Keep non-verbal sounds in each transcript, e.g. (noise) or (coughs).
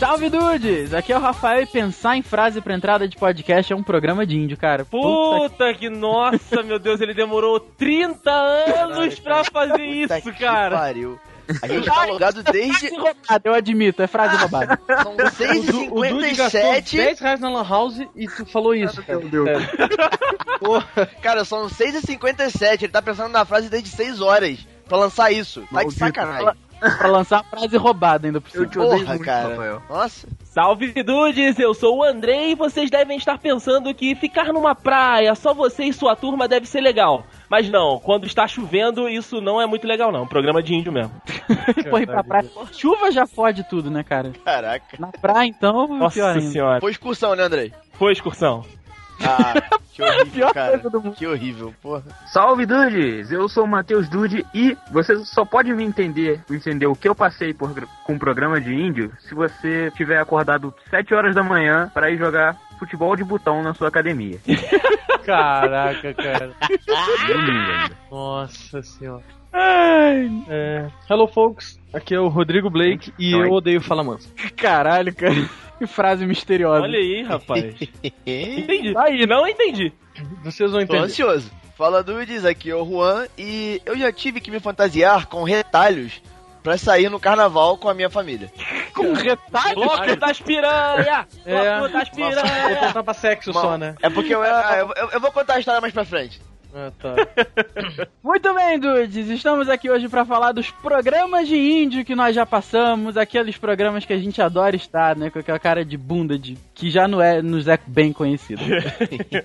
Salve dudes! Aqui é o Rafael e pensar em frase pra entrada de podcast é um programa de índio, cara. Puta, que... nossa, meu Deus, ele demorou 30 anos pra fazer isso, Puta que cara. pariu. A gente tá logado desde. roubada, eu admito, é frase roubada. São O Du- o Dude gastou 6h57. 10 reais na Lan House e tu falou isso, cara. Sério. (laughs) Cara, são 6h57. Ele tá pensando na frase desde 6 horas. Pra lançar isso. Tá de Maldito. sacanagem. Pra lançar a frase roubada ainda por cima. Eu te odeio Porra, muito, cara. Rafael. Nossa. Salve dudes, eu sou o Andrei e vocês devem estar pensando que ficar numa praia, só você e sua turma deve ser legal. Mas não, quando está chovendo, isso não é muito legal não, programa de índio mesmo. Pô, ir pra praia. Chuva já fode tudo, né, cara? Caraca. Na praia, então, Nossa pior ainda. senhora. Foi excursão, né, Andrei? Foi excursão. Ah, (laughs) que horrível, Pior cara. coisa do mundo. Que horrível, porra. Salve Dudes! Eu sou o Matheus Dude e você só pode me entender, entender o que eu passei por, com o programa de índio se você tiver acordado 7 horas da manhã para ir jogar futebol de botão na sua academia. (laughs) Caraca, cara. (laughs) Nossa senhora. É, hello, folks. Aqui é o Rodrigo Blake e eu odeio Fala Manso. Caralho, cara. Que frase misteriosa. Olha aí, rapaz. (laughs) Entendi. Aí, não entendi. Vocês vão Tô entender. ansioso. Fala Dudes, aqui é o Juan e eu já tive que me fantasiar com retalhos pra sair no carnaval com a minha família. (laughs) Com retalho. Bloco das piranha! É. Bloco das Vou piranha! contar pra sexo só, né? É porque eu, era- eu, eu- eu vou contar a história mais pra frente. Ah, tá. (coughs) Muito bem, dudes. Estamos aqui hoje pra falar dos programas de índio que nós já passamos, aqueles programas que a gente adora estar, né, com aquela cara de bunda de que já não é nos é bem conhecido.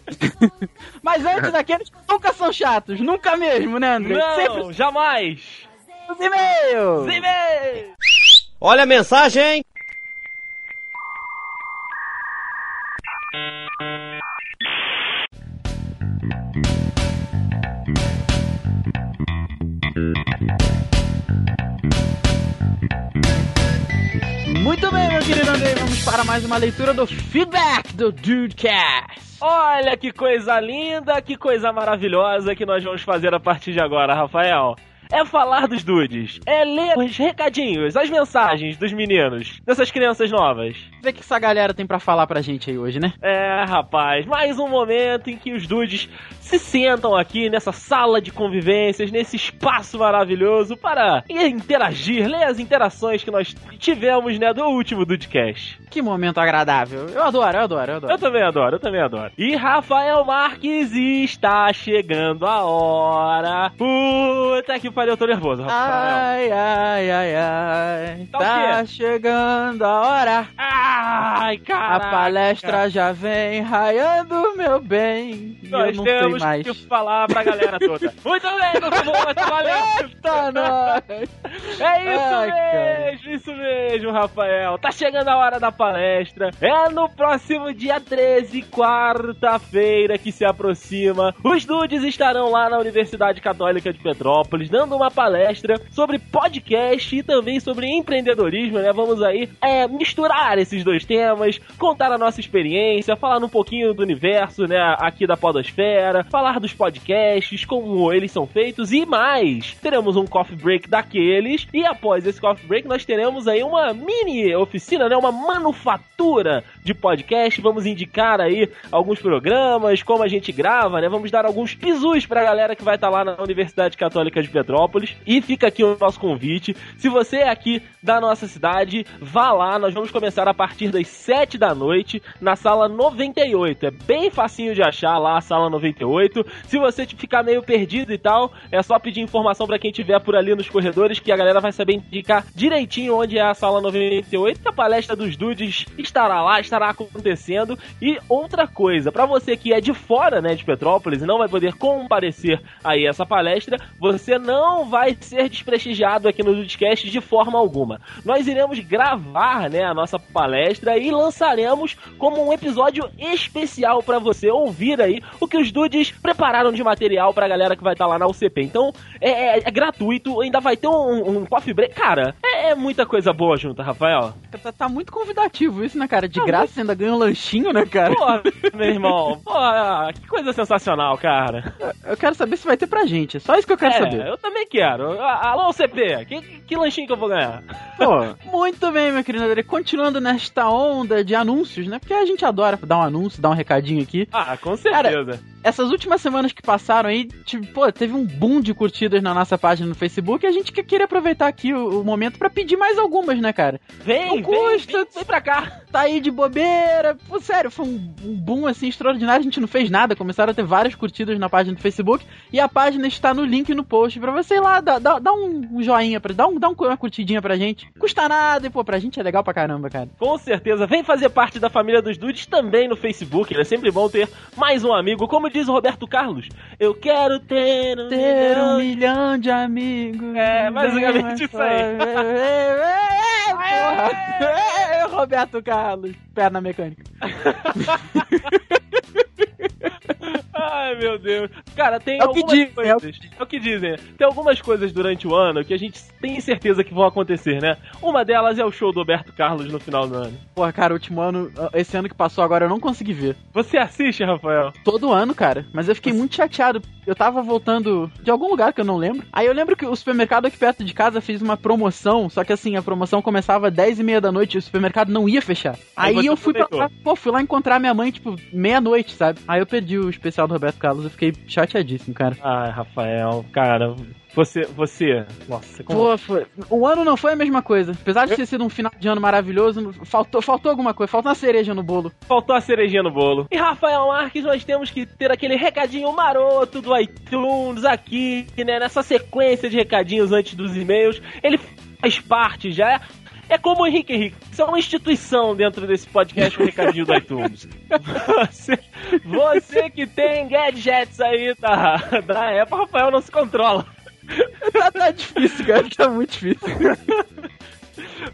(laughs) Mas antes daqueles que nunca são chatos, nunca mesmo, né, André? Sempre Não, jamais! os e-mails. Zime! Olha a mensagem! Muito bem, meu querido André, vamos para mais uma leitura do feedback do Dudecast. Olha que coisa linda, que coisa maravilhosa que nós vamos fazer a partir de agora, Rafael. É falar dos dudes, é ler os recadinhos, as mensagens dos meninos, dessas crianças novas. Ver o que essa galera tem pra falar pra gente aí hoje, né? É, rapaz, mais um momento em que os dudes se sentam aqui nessa sala de convivências, nesse espaço maravilhoso para interagir, ler as interações que nós tivemos, né, do último Dudecast. Que momento agradável. Eu adoro, eu adoro, eu adoro. Eu também adoro, eu também adoro. E Rafael Marques está chegando a hora. Puta que pariu, eu tô nervoso, Rafael. Ai, ai, ai, ai. Tá Tá chegando a hora. Ai, cara. A palestra já vem raiando, meu bem. Nós eu não temos sei mais. que falar pra galera toda. (laughs) Muito bem, meu povo, tá valendo. Eita, nós. É isso Ai, cara. mesmo, isso mesmo, Rafael. Tá chegando a hora da palestra. É no próximo dia 13, quarta-feira, que se aproxima. Os dudes estarão lá na Universidade Católica de Petrópolis, dando uma palestra sobre podcast e também sobre empreendedorismo, né? Vamos aí é, misturar esses dois temas, contar a nossa experiência, falar um pouquinho do universo, né? Aqui da Podosfera, falar dos podcasts, como eles são feitos e mais. Teremos um coffee break daqueles e após esse coffee break nós teremos aí uma mini oficina, né? Uma manufatura de podcast. Vamos indicar aí alguns programas, como a gente grava, né? Vamos dar alguns pisus pra galera que vai estar lá na Universidade Católica de Petrópolis. E fica aqui o nosso convite. Se você é aqui da nossa cidade, vá lá. Nós vamos começar a partir das 7 da noite na sala 98. É bem facinho de achar lá a sala 98. Se você ficar meio perdido e tal, é só pedir informação pra quem tiver por ali nos corredores que a galera vai saber indicar direitinho onde é a sala 98. Que a palestra dos dudes estará lá, estará acontecendo. E outra coisa, pra você que é de fora, né, de Petrópolis e não vai poder comparecer aí a essa palestra, você não vai ser desprestigiado aqui no Dudcast de forma alguma. Nós iremos gravar, né, a nossa palestra e lançaremos como um episódio especial pra você ouvir aí o que os dudes prepararam de material pra galera que vai estar lá na UCP. Então, é, é- é gratuito, ainda vai ter um, um coffee break. Cara, é, é muita coisa boa junto, Rafael. Tá, tá muito convidativo isso, né, cara? De graça você ainda ganha um lanchinho, né, cara? Porra, meu irmão, porra, que coisa sensacional, cara. Eu quero saber se vai ter pra gente. É só isso que eu quero é, saber. eu também quero. Alô, CP, que, que, lanchinho que eu vou ganhar? Pô, muito bem, meu querido André. Continuando nesta onda de anúncios, né? Porque a gente adora dar um anúncio, dar um recadinho aqui. Ah, com certeza. Essas últimas semanas que passaram aí, tipo, pô, teve um boom de curtidas na nossa página no Facebook e a gente que- queria aproveitar aqui o, o momento pra pedir mais algumas, né, cara? vem, não vem, custa. vem, vem pra cá. Tá aí de bobeira. Pô, sério, foi um, um boom assim extraordinário. A gente não fez nada. Começaram a ter várias curtidas na página do Facebook. E a página está no link no post pra você ir lá dar, dar, dar um, um joinha pra dar, um, um- uma curtidinha pra gente. Custa nada e, pô, pra gente é legal pra caramba, cara. Com certeza, vem fazer parte da família dos dudes também no Facebook. É sempre bom ter mais um amigo. Como diz o Roberto Carlos, eu quero ter um Ter um milhão milhão de amigos. É, basicamente isso aí. Porra. (laughs) Roberto Carlos, perna mecânica. (laughs) Ai, meu Deus. Cara, tem É algumas dizem, é o coisas. É o que dizem. Tem algumas coisas durante o ano que a gente tem certeza que vão acontecer, né? Uma delas é o show do Roberto Carlos no final do ano. Porra, cara, o último ano, esse ano que passou agora, eu não consegui ver. Você assiste, Rafael? Todo ano, cara. Mas eu fiquei muito chateado. Eu tava voltando de algum lugar que eu não lembro. Aí eu lembro que o supermercado aqui perto de casa fez uma promoção. Só que assim, a promoção começava às 10 e meia da noite e o supermercado não ia fechar. Aí Aí, eu fui pra lá, pô, fui lá encontrar minha mãe, tipo, meia-noite, sabe? Aí eu perdi o especial do Roberto Carlos. Eu fiquei chateadíssimo, cara. Ai, Rafael, cara, você, você, nossa, como... Pô, foi. O ano não foi a mesma coisa. Apesar de ter sido um final de ano maravilhoso, faltou, faltou alguma coisa. Faltou uma cereja no bolo. faltou a cerejinha no bolo. E Rafael Marques, nós temos que ter aquele recadinho maroto do iTunes aqui, né, nessa sequência de recadinhos antes dos e-mails. Ele faz parte já, é como o Henrique Henrique, isso é uma instituição dentro desse podcast, o recadinho do iTunes. (laughs) Você, você que tem gadgets aí da, da Apple, Rafael não se controla. (laughs) Tá, difícil, cara. Tá muito difícil. (laughs)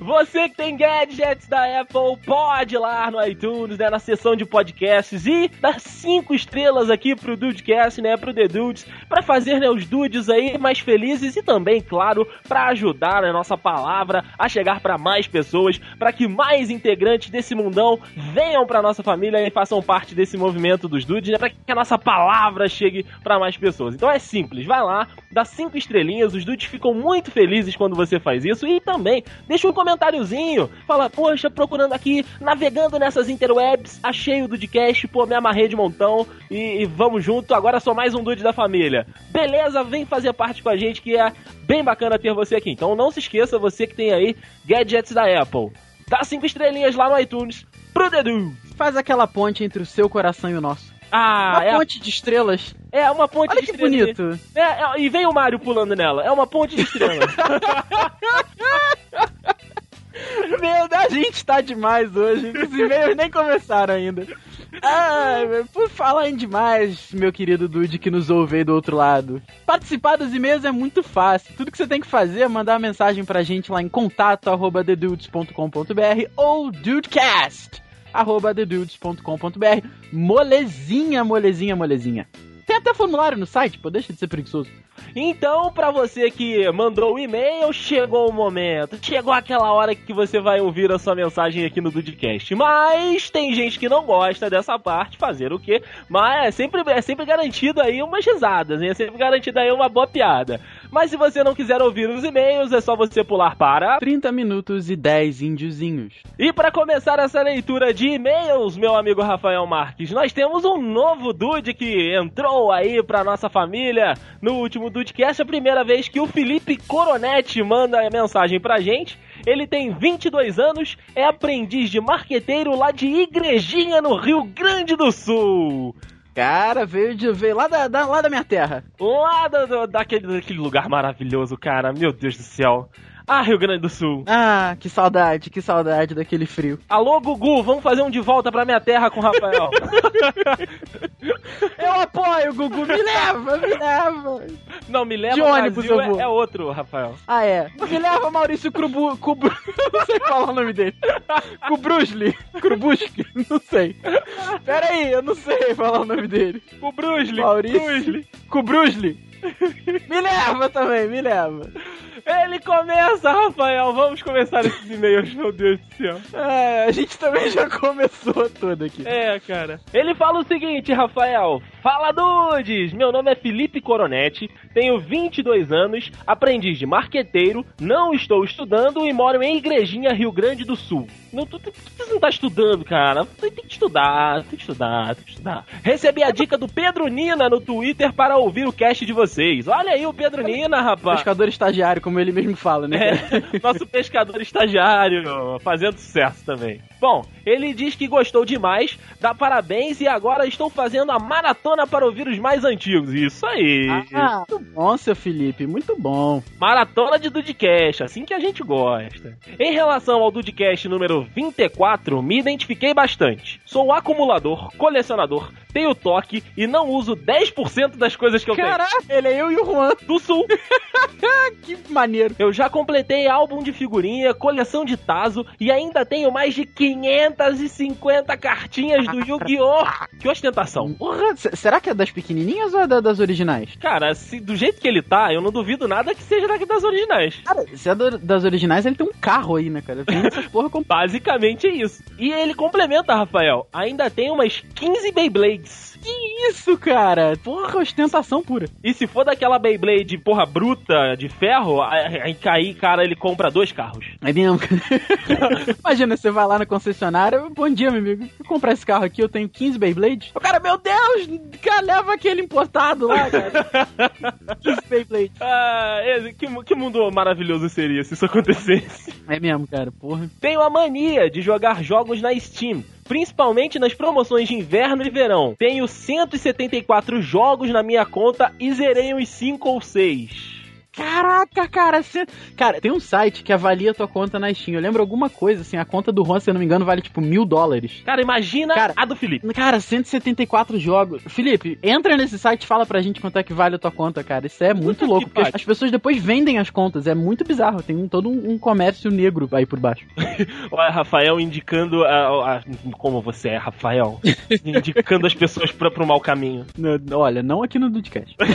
Você que tem gadgets da Apple, pode ir lá no iTunes, né, na seção de podcasts e dar cinco estrelas aqui pro Dudecast, né, pro The Dudes, pra fazer, né, os dudes aí mais felizes e também, claro, pra ajudar a nossa palavra a chegar pra mais pessoas, pra que mais integrantes desse mundão venham pra nossa família e façam parte desse movimento dos dudes, né, pra que a nossa palavra chegue pra mais pessoas. Então é simples, vai lá, dá cinco estrelinhas, os dudes ficam muito felizes quando você faz isso e também deixa um comentáriozinho, fala, poxa, procurando aqui, navegando nessas interwebs, achei o Dudecast, pô, me amarrei de montão e, e vamos junto, agora sou mais um Dude da família. Beleza, vem fazer parte com a gente que é bem bacana ter você aqui. Então não se esqueça, você que tem aí gadgets da Apple, dá cinco estrelinhas lá no iTunes pro Dude. Faz aquela ponte entre o seu coração e o nosso. Ah, uma é, ponte de estrelas. é uma ponte Olha de que estrelinha. bonito. É, é, e vem o Mario pulando nela. É uma ponte de estrelas. (laughs) Meu a gente tá demais hoje. Os e-mails nem começaram ainda. Ai, meu, por falar em demais, meu querido Dude que nos ouve aí do outro lado. Participar dos e-mails é muito fácil. Tudo que você tem que fazer é mandar uma mensagem pra gente lá em contato arroba thedudes.com.br ou dudecast arroba thedudes.com.br Molezinha, molezinha, molezinha. Tem até formulário no site, pô, deixa de ser preguiçoso. Então, pra você que mandou o e-mail, chegou o momento. Chegou aquela hora que você vai ouvir a sua mensagem aqui no Dudcast. Mas tem gente que não gosta dessa parte, fazer o quê? Mas é sempre, é sempre garantido aí umas risadas, hein? É sempre garantido aí uma boa piada. Mas se você não quiser ouvir os e-mails, é só você pular para 30 minutos e 10 índiozinhos. E para começar essa leitura de e-mails, meu amigo Rafael Marques, nós temos um novo dude que entrou aí pra nossa família no último Dudecast, a primeira vez que o Felipe Coronetti manda a mensagem pra gente. Ele tem 22 anos, é aprendiz de marqueteiro lá de Igrejinha, no Rio Grande do Sul. Cara, veio, de, veio lá, da, da- lá da minha terra. Lá do- do- daquele, daquele lugar maravilhoso, cara, meu Deus do céu. Ah, Rio Grande do Sul. Ah, que saudade, que saudade daquele frio. Alô, Gugu, vamos fazer um de volta pra minha terra com o Rafael. (laughs) Eu apoio, Gugu, me leva, me leva. Não, me leva De ônibus eu vou. é, é outro, Rafael. Ah, é. Me leva, Maurício Crubu... Cubru... (laughs) não sei falar o nome dele. Kubrusli. Krubuski, não sei. Pera aí, eu não sei falar o nome dele. O Brusli. Maurício. Brusli. Kubrusli. Me leva também, me leva. Ele começa, Rafael. Vamos começar esses e-mails, meu Deus do céu. É, a gente também já (laughs) começou tudo aqui. É, cara. Ele fala o seguinte, Rafael. Fala dudes! Meu nome é Felipe Coronetti, tenho 22 anos, aprendiz de marqueteiro, não estou estudando e moro em Igrejinha, Rio Grande do Sul. Não, tu, tu, tu não tá estudando, cara. Tu tem que estudar, tem que estudar, tem que estudar. Recebi a dica do Pedro Nina no Twitter para ouvir o cast de vocês. Olha aí o Pedro Nina, rapaz. Pescador estagiário, como ele mesmo fala, né? É, nosso pescador estagiário, fazendo sucesso também. Bom, ele diz que gostou demais, dá parabéns e agora estou fazendo a maratona para ouvir os mais antigos. Isso aí. Ah, muito bom, seu Felipe, muito bom. Maratona de Dudcast, assim que a gente gosta. Em relação ao Dudcast número 24, me identifiquei bastante. Sou acumulador, colecionador, tenho toque e não uso 10% das coisas que eu Caraca, ele é eu e o Juan. tenho. Do Sul. (laughs) que maneiro. Eu já completei álbum de figurinha, coleção de Tazo e ainda tenho mais de 550 cartinhas do Yu-Gi-Oh! Que ostentação. Porra, será que é das pequenininhas ou é da- das originais? Cara, se, do jeito que ele tá, eu não duvido nada que seja daqui das originais. Cara, se é do- das originais, ele tem um carro aí, né, cara? Tem essa (laughs) porra com... Basicamente é isso. E ele complementa, Rafael. Ainda tem umas 15 Beyblades. Que isso, cara? Porra, ostentação pura. E se for daquela Beyblade, porra, bruta, de ferro, aí aí cair, cara, ele compra dois carros. É mesmo, cara. (laughs) Imagina, você vai lá na concessionária, bom dia, meu amigo, vou comprar esse carro aqui, eu tenho 15 Beyblades. O cara, meu Deus, cara, leva aquele importado lá, cara. (laughs) 15 Beyblades. Ah, que, que mundo maravilhoso seria se isso acontecesse. É mesmo, cara, porra. Tenho a mania de jogar jogos na Steam, principalmente nas promoções de inverno e verão. Tenho 174 jogos na minha conta e zerei uns 5 ou 6. Caraca, cara, você... Cara, tem um site que avalia a tua conta na Steam. Eu lembro alguma coisa, assim, a conta do Juan, se eu não me engano, vale tipo mil dólares. Cara, imagina Cara, a do Felipe. Cara, 174 jogos. Felipe, entra nesse site e fala pra gente quanto é que vale a tua conta, cara. Isso é muito louco. Porque pariu. as pessoas depois vendem as contas. É muito bizarro. Tem um- todo um, um comércio negro aí por baixo. (laughs) Olha, Rafael indicando a, a- como você é, Rafael. (laughs) indicando as pessoas pra, pro mau caminho. No- olha, não aqui no Dudcast. (laughs)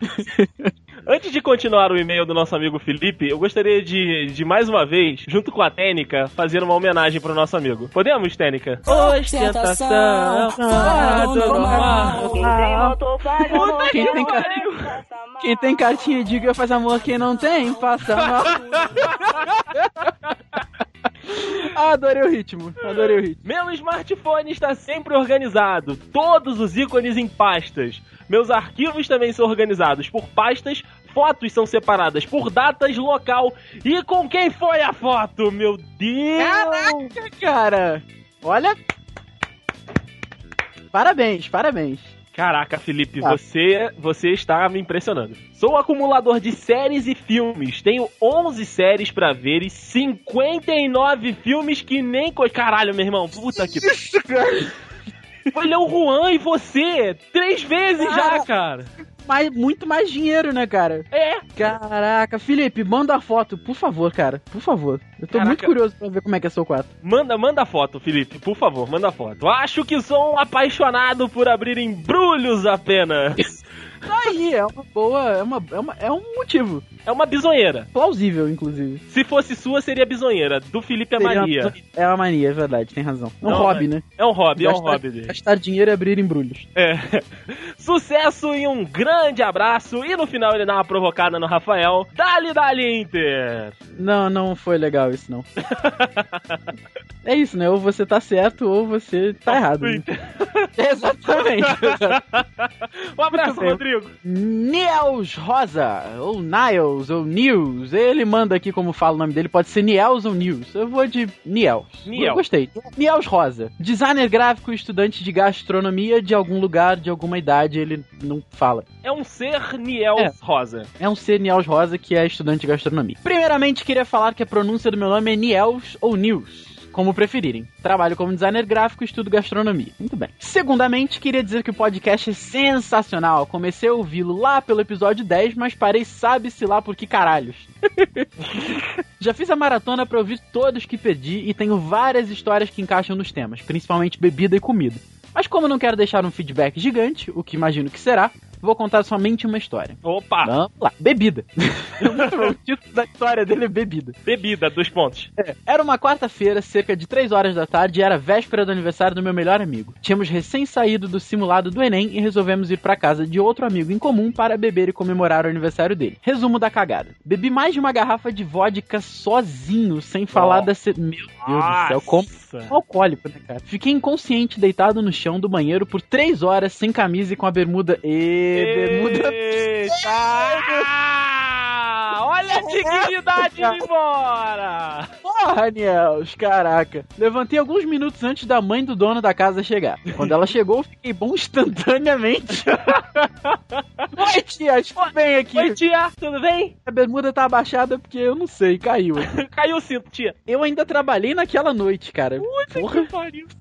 (laughs) Antes de continuar o e-mail do nosso amigo Felipe, eu gostaria de, de mais uma vez, junto com a Tênica, fazer uma homenagem pro nosso amigo. Podemos, Tênica? Ostentação, fora do normal. Puta Quem que tem pariu! Quem tem cartinha de que faz amor, quem não tem, passa mal. (laughs) Adorei o ritmo, adorei o ritmo. Meu smartphone está sempre organizado, todos os ícones em pastas. Meus arquivos também são organizados por pastas, fotos são separadas por datas, local e com quem foi a foto, meu Deus! Caraca, cara! Olha. Parabéns, parabéns. Caraca, Felipe, Tá. você, você está me impressionando. Sou acumulador de séries e filmes. Tenho 11 séries pra ver e 59 filmes que nem... co- Caralho, meu irmão, puta que... Isso, cara. Ele é o Juan e você! Três vezes já, cara! Mais, muito mais dinheiro, né, cara? É! Caraca, Felipe, manda a foto, por favor, cara. Por favor. Eu tô Caraca. muito curioso pra ver como é que é seu quarto. Manda, manda a foto, Felipe, por favor, manda a foto. Acho que sou um apaixonado por abrir embrulhos apenas. (laughs) Aí, é uma boa. É, uma, é, uma, é um motivo. É uma bisonheira. Plausível, inclusive. Se fosse sua, seria bisonheira. Do Felipe é Seria mania. uma- é uma mania, é verdade, tem razão. É um Não, hobby, né? É um hobby, é um Gastar- hobby dele. Gastar dinheiro e abrir embrulhos. É. (laughs) Sucesso e um grande abraço. E no final ele dá uma provocada no Rafael. Dali, dali, Inter! Não, não foi legal isso, não. (laughs) é isso, né? Ou você tá certo ou você tá errado. né? (laughs) Exatamente. (laughs) Um abraço. Rodrigo. Niels Rosa, ou Niles, ou Nils. Ele manda aqui como fala o nome dele, pode ser Niels ou Nils. Eu vou de Niels. Niels. Gostei. Niels Rosa, designer gráfico, estudante de gastronomia de algum lugar, de alguma idade, ele não fala. É um ser Niels É. Rosa. É um ser Niels Rosa que é estudante de gastronomia. Primeiramente, queria falar que a pronúncia do meu nome é Niels ou Nils. Como preferirem. Trabalho como designer gráfico e estudo gastronomia. Muito bem. Segundamente, queria dizer que o podcast é sensacional. Comecei a ouvi-lo lá pelo episódio 10, mas parei sabe-se lá por que caralhos. (laughs) Já fiz a maratona pra ouvir todos que perdi e tenho várias histórias que encaixam nos temas, principalmente bebida e comida. Mas como não quero deixar um feedback gigante, o que imagino que será, vou contar somente uma história. Opa! Vamos lá. Bebida. (laughs) (laughs) o título da história dele é Bebida. Bebida, dois pontos. Era uma quarta-feira, cerca de 3 horas da tarde, e era véspera do aniversário do meu melhor amigo. Tínhamos recém saído do simulado do Enem e resolvemos ir pra casa de outro amigo em comum para beber e comemorar o aniversário dele. Resumo da cagada. Bebi mais de uma garrafa de vodka sozinho, sem falar Oh. da... Ce... Meu Deus do céu, como Nossa. alcoólico, né, cara? Fiquei inconsciente, deitado no chão do banheiro por três horas, sem camisa e com a bermuda. E bermuda. Eita! Olha a dignidade indo embora! Porra, Niels, caraca. Levantei alguns minutos antes da mãe do dono da casa chegar. Quando ela chegou, eu fiquei bom instantaneamente. (laughs) Oi, tia, estou bem aqui. Oi, tia, tudo bem? A bermuda tá abaixada porque eu não sei, caiu. (laughs) Caiu o cinto, tia. Eu ainda trabalhei naquela noite, cara. Porra,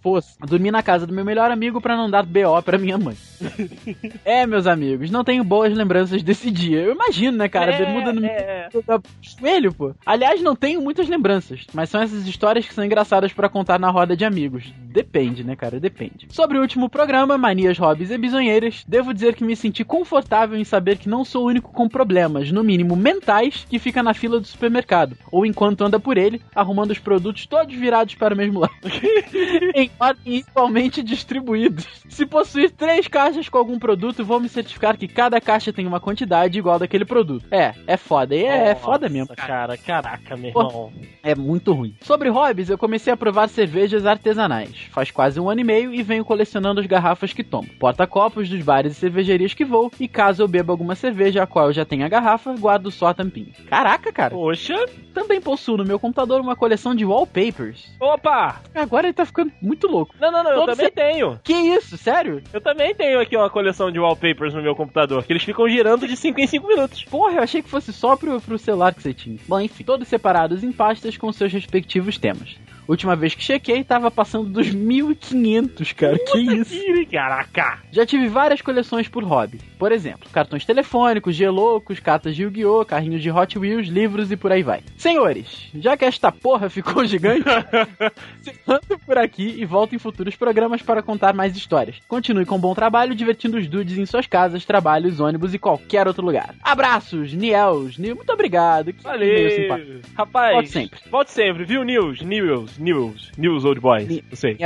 fosse. Dormi na casa do meu melhor amigo pra não dar BO pra minha mãe. (laughs) é, meus amigos, não tenho boas lembranças desse dia. Eu imagino, né, cara? É, bermuda no é. Da joelho, pô. Aliás, não tenho muitas lembranças, mas são essas histórias que são engraçadas pra contar na roda de amigos. Depende, né, cara? Depende. Sobre o último programa, Manias, Hobbies e Bisonheiras, devo dizer que me senti confortável em saber que não sou o único com problemas, no mínimo mentais, que fica na fila do supermercado, ou enquanto anda por ele, arrumando os produtos todos virados para o mesmo lado. (laughs) em ordem igualmente distribuídos. Se possuir três caixas com algum produto, vou me certificar que cada caixa tem uma quantidade igual daquele produto. É, é foda. E é, é foda mesmo, cara. cara. Caraca, meu irmão. É muito ruim. Sobre hobbies, eu comecei a provar cervejas artesanais. Faz quase um ano e meio e venho colecionando as garrafas que tomo. Porta-copos dos bares e cervejarias que vou. E caso eu beba alguma cerveja, a qual eu já tenho a garrafa, guardo só a tampinha. Caraca, cara. Poxa. Também possuo no meu computador uma coleção de wallpapers. Opa! Agora ele tá ficando muito louco. Não, não, não, eu Todo também cê- tenho. Que isso, sério? Eu também tenho aqui uma coleção de wallpapers no meu computador, que eles ficam girando de 5 em 5 minutos. Porra, eu achei que fosse só pro, pro celular que você tinha. Bom, enfim, todos separados em pastas com seus respectivos temas. Última vez que chequei, tava passando dos 1500, cara. Que isso? Ih, Caraca! Já tive várias coleções por hobby. Por exemplo, cartões telefônicos, geloucos, cartas de Yu-Gi-Oh!, carrinhos de Hot Wheels, livros e por aí vai. Senhores, já que esta porra ficou (laughs) gigante, (laughs) ando por aqui e volto em futuros programas para contar mais histórias. Continue com bom trabalho, divertindo os dudes em suas casas, trabalhos, ônibus e qualquer outro lugar. Abraços, Niels, Nil, muito obrigado. Que simpático. Valeu! Rapaz, Volte sempre. Volte sempre, viu, News? News, News, News Old Boys. Ni- Não sei. (laughs)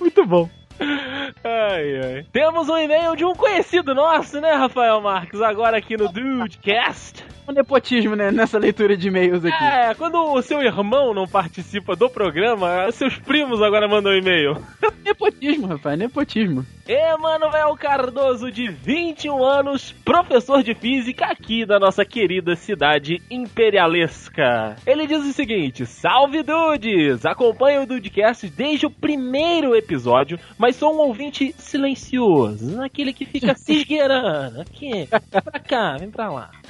Muito bom. Ai, ai. Temos um e-mail de um conhecido nosso, né, Rafael Marques? Agora aqui no Dudecast. Um nepotismo, né, nessa leitura de e-mails aqui. É, quando o seu irmão não participa do programa, seus primos agora mandam e-mail. (laughs) Nepotismo, rapaz, nepotismo. Emanuel Cardoso, de 21 anos, professor de física aqui da nossa querida cidade imperialesca. Ele diz o seguinte: Salve Dudes! Acompanho o Dudecast desde o primeiro episódio, mas sou um ouvinte silencioso, aquele que fica (laughs) se esgueirando. Aqui, vem pra cá, vem pra lá. (laughs)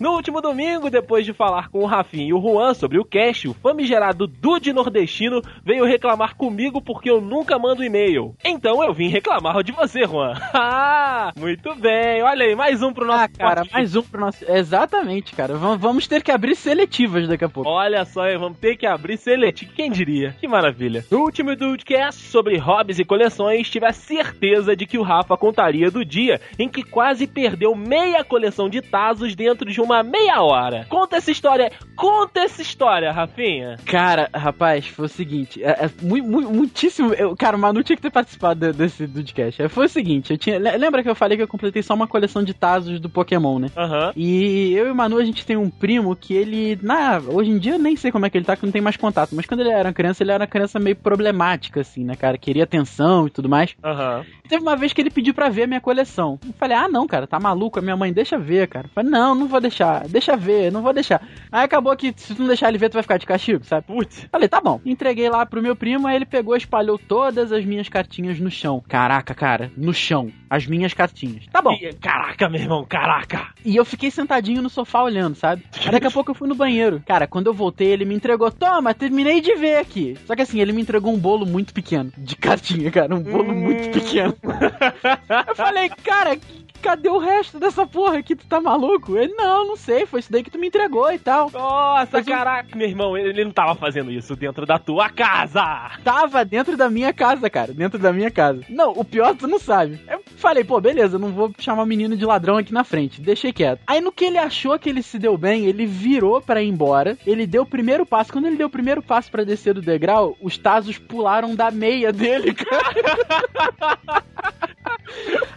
No último domingo, depois de falar com o Rafinha e o Juan sobre o cast, o famigerado Dude nordestino veio reclamar comigo porque eu nunca mando e-mail. Então eu vim reclamar de você, Juan. (laughs) Ah, muito bem. Olha aí, mais um pro nosso Ah, cara, mais um pro nosso. Exatamente, cara. Vam- Vamos ter que abrir seletivas daqui a pouco. Olha só, vamos ter que abrir seletivo. Quem diria? Que maravilha. No último Dudecast sobre hobbies e coleções, tive a certeza de que o Rafa contaria do dia em que quase perdeu meia coleção de Tazos dentro de uma meia hora. Conta essa história. Conta essa história, Rafinha. Cara, rapaz, foi o seguinte. É, é mu- mu- muitíssimo. Eu, cara, o Manu tinha que ter participado de- desse podcast. É, Foi o seguinte, eu tinha. le- Lembra que eu falei que eu completei só uma coleção de Tazos do Pokémon, né? Aham. E eu e o Manu, a gente tem um primo que ele. Na, hoje em dia eu nem sei como é que ele tá, que não tem mais contato. Mas quando ele era criança, ele era uma criança meio problemática, assim, né, cara? Queria atenção e tudo mais. Aham. Teve uma vez que ele pediu pra ver a minha coleção. Eu falei, ah, não, cara, tá maluco? A minha mãe deixa ver, cara. Eu falei, não, não vou deixar. Deixa ver, não vou deixar. Aí acabou que se tu não deixar ele ver, tu vai ficar de castigo, sabe? Putz. Falei, tá bom. Entreguei lá pro meu primo, aí ele pegou e espalhou todas as minhas cartinhas no chão. Caraca, cara, no chão. As minhas cartinhas. Tá bom. Caraca, meu irmão, caraca. E eu fiquei sentadinho no sofá olhando, sabe? Aí daqui a pouco eu fui no banheiro. Cara, quando eu voltei, ele me entregou, toma, terminei de ver aqui. Só que assim, ele me entregou um bolo muito pequeno. De cartinha, cara. Um bolo muito pequeno. (laughs) eu falei, cara, que- cadê o resto dessa porra aqui? Tu tá maluco? Ele, não, não sei, foi isso daí que tu me entregou e tal. Nossa, Mas caraca, meu irmão, ele, não tava fazendo isso dentro da tua casa. Tava dentro da minha casa, cara. Dentro da minha casa. Não, o pior tu não sabe. Eu falei, pô, beleza, eu não vou chamar o menino de ladrão aqui na frente. Deixei quieto. Aí no que ele achou que ele se deu bem, ele virou pra ir embora. Ele deu o primeiro passo. Quando ele deu o primeiro passo pra descer do degrau, os tazos pularam da meia dele, (laughs) cara.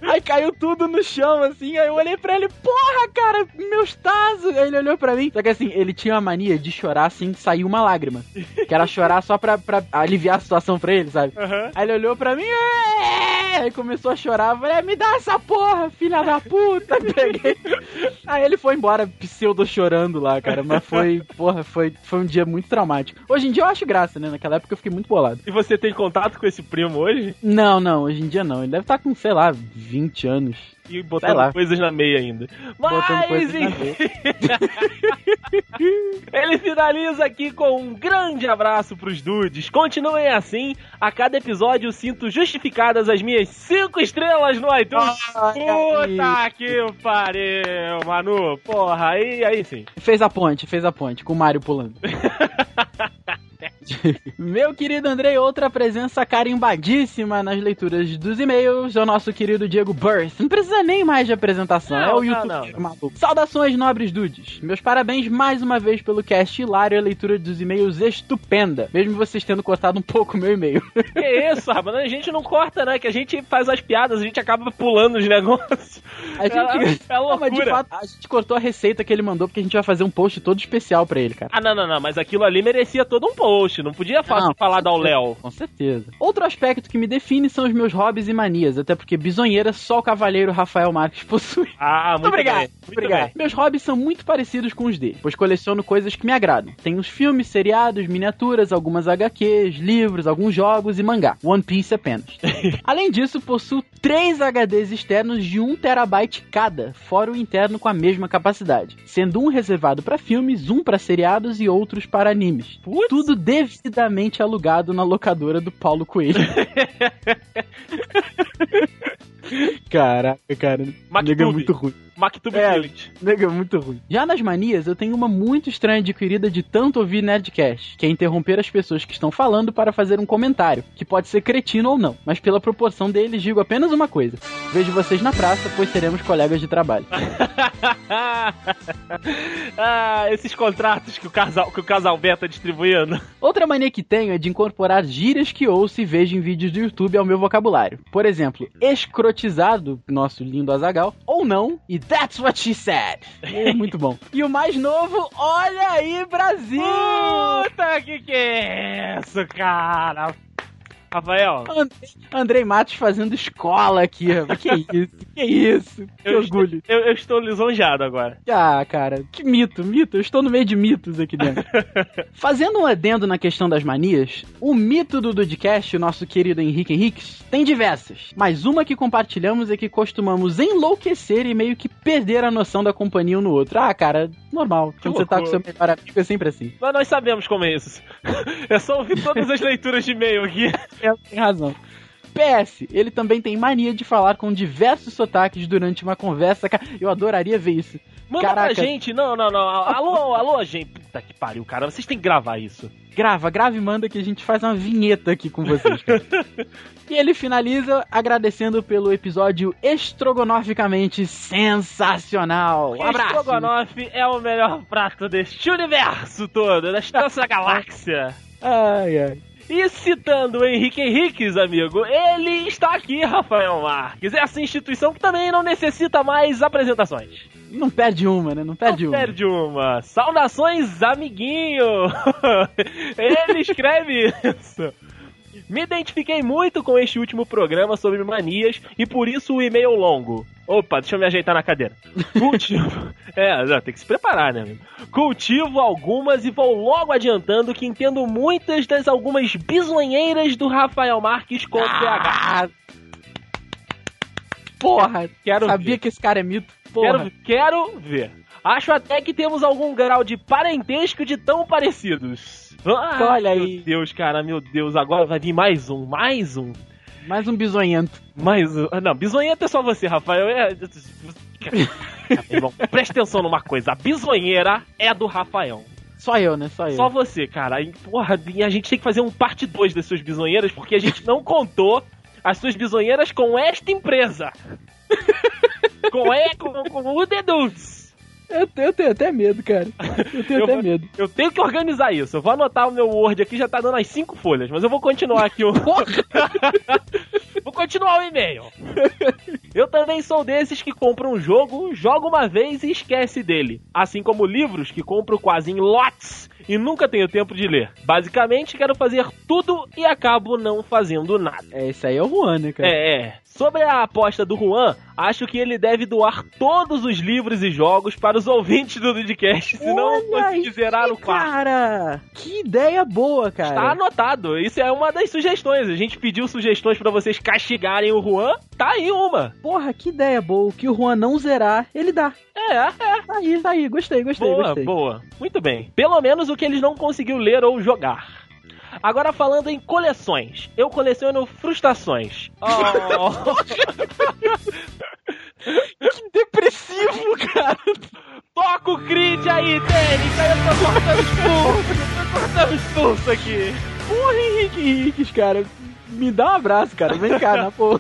Aí caiu tudo no chão, assim. Aí eu olhei pra ele, porra, cara, meus tazos. Aí ele olhou pra mim. Só que assim, ele tinha a mania de chorar assim, saiu uma lágrima. Que era chorar só pra, pra aliviar a situação pra ele, sabe? Aham. Aí ele olhou pra mim, "É!" aí começou a chorar. Eu falei, me dá essa porra, filha da puta. (laughs) Peguei. Aí ele foi embora, pseudo chorando lá, cara. Mas foi, porra, foi, foi um dia muito traumático. Hoje em dia eu acho graça, né? Naquela época eu fiquei muito bolado. E você tem contato com esse primo hoje? Não, não, hoje em dia não. Ele deve estar com, sei lá, 20 anos. E botando lá. coisas na meia ainda. Botando Mas, coisas na enfim, (laughs) ele finaliza aqui com um grande abraço pros dudes. Continuem assim. A cada episódio eu sinto justificadas as minhas cinco estrelas no iTunes. Puta que pariu, Manu. Porra, aí, aí sim. Fez a ponte, fez a ponte, com o Mario pulando. (laughs) (laughs) Meu querido Andrei, outra presença carimbadíssima nas leituras dos e-mails é o nosso querido Diego Burst. Não precisa nem mais de apresentação, Não, é o não, YouTube não. maluco. Saudações, nobres dudes. Meus parabéns mais uma vez pelo cast hilário e a leitura dos e-mails estupenda, mesmo vocês tendo cortado um pouco o meu e-mail. (laughs) Que isso, rapaz? A gente não corta, né? Que a gente faz as piadas, a gente acaba pulando os negócios. A gente... É, é Não, mas de loucura. fato, a gente cortou a receita que ele mandou porque a gente vai fazer um post todo especial pra ele, cara. Ah, não, não, não, mas aquilo ali merecia todo um post. Não podia Não, falar da Léo. Com certeza. Outro aspecto que me define são os meus hobbies e manias, até porque bisonheira só o cavaleiro Rafael Marques (laughs) possui. Ah, muito, obrigado, bem. Muito obrigado. bem. Meus hobbies são muito parecidos com os dele, pois coleciono coisas que me agradam. Tenho os filmes, seriados, miniaturas, algumas HQs, livros, alguns jogos e mangá. One Piece apenas. (laughs) Além disso, possuo três HDs externos de 1 terabyte cada, fora o interno com a mesma capacidade, sendo um reservado para filmes, um para seriados e outros para animes. Putz. Tudo devidamente alugado na locadora do Paulo Coelho. (laughs) Caraca, cara. Mactube. É muito ruim. Mactube É. Nega é muito ruim. Já nas manias, eu tenho uma muito estranha adquirida de tanto ouvir Nerdcast, que é interromper as pessoas que estão falando para fazer um comentário, que pode ser cretino ou não, mas pela proporção deles digo apenas uma coisa. Vejo vocês na praça, pois seremos colegas de trabalho. (laughs) ah, esses contratos que o casal, que o casal B tá distribuindo. Outra mania que tenho é de incorporar gírias que ouço e vejo em vídeos do YouTube ao meu vocabulário. Por exemplo, escrotizado, nosso lindo Azagal, ou não, e that's what she said. É muito bom. E o mais novo, olha aí, Brasil! Puta, que que é isso, cara? Rafael, And- Andrei Matos fazendo escola aqui, rapaz. Que isso, que isso. Que Eu orgulho. eu, eu estou lisonjeado agora. Ah, cara, que mito, mito. Eu estou no meio de mitos aqui dentro. (laughs) Fazendo um adendo na questão das manias, o mito do Dudcast, o nosso querido Henrique Henriques, tem diversas. Mas uma que compartilhamos é que costumamos enlouquecer e meio que perder a noção da companhia um no outro. Ah, cara, normal. Quando você tá com loucura. seu melhor amigo é sempre assim. Mas nós sabemos como é isso. (laughs) É só ouvir todas as leituras de e-mail aqui. (laughs) É, tem razão. PS, ele também tem mania de falar com diversos sotaques durante uma conversa. Eu adoraria ver isso. Manda Caraca. pra gente. Não, não, não. Alô, alô, gente. Puta que pariu, cara. Vocês têm que gravar isso. Grava, grava e manda que a gente faz uma vinheta aqui com vocês. cara. (laughs) e ele finaliza agradecendo pelo episódio estrogonoficamente sensacional. Um abraço. Estrogonofe é o melhor prato deste universo todo, desta (laughs) galáxia. Ai, ai. E citando o Henrique Henriques, amigo, ele está aqui, Rafael Marques. Essa instituição que também não necessita mais apresentações. Não perde uma, né? Não perde Não uma. perde uma. Saudações, amiguinho! (laughs) Ele escreve isso. Me identifiquei muito com este último programa sobre manias e por isso o e-mail longo. Opa, deixa eu me ajeitar na cadeira. Cultivo. (laughs) é, não, tem que se preparar, né, amigo? Cultivo algumas e vou logo adiantando que entendo muitas das algumas bisonheiras do Rafael Marques com PH. Ah, porra, Quero sabia ver. que esse cara é mito. Porra. Quero, quero ver. Acho até que temos algum grau de parentesco de tão parecidos. Ah, Olha meu aí. Deus, cara, meu Deus. Agora vai vir mais um, mais um. Mais um bisonhento. Mas, uh, não, bisonhento é só você, Rafael. É... Meu irmão, presta atenção numa coisa. A bisonheira é do Rafael. Só eu, né? Só eu. Só você, cara. E, porra, a gente tem que fazer um parte 2 das suas bisonheiras, porque a gente não contou as suas bisonheiras com esta empresa. (laughs) com, e, com, com o Dedudes. Eu, eu tenho até medo, cara. Eu tenho Eu até vou- medo. Eu tenho que organizar isso. Eu vou anotar o meu Word aqui, já tá dando as cinco folhas, mas eu vou continuar aqui o. (laughs) vou continuar o e-mail. Eu também sou desses que compram um jogo, joga uma vez e esquece dele. Assim como livros que compro quase em lotes e nunca tenho tempo de ler. Basicamente, quero fazer tudo e acabo não fazendo nada. É, isso aí é o Juan, né, cara? É, é. Sobre a aposta do Juan, acho que ele deve doar todos os livros e jogos para os ouvintes do podcast, senão conseguir zerar o quarto. Cara, que ideia boa, cara. Tá anotado. Isso é uma das sugestões. A gente pediu sugestões pra vocês castigarem o Juan. Tá aí uma. Porra, que ideia boa. O que o Juan não zerar, ele dá. É, é. Tá aí, tá aí. Gostei, gostei, Boa, gostei. boa. Muito bem. Pelo menos o que eles não conseguiu ler ou jogar. Agora falando em coleções. Eu coleciono frustrações. (laughs) Oh. Que depressivo, cara. Toca o Creed aí, técnica. Eu tô cortando os pulsos. Eu tô cortando os pulsos aqui. Porra, Henrique Henriques, cara. Me dá um abraço, cara. Vem cá, na porra.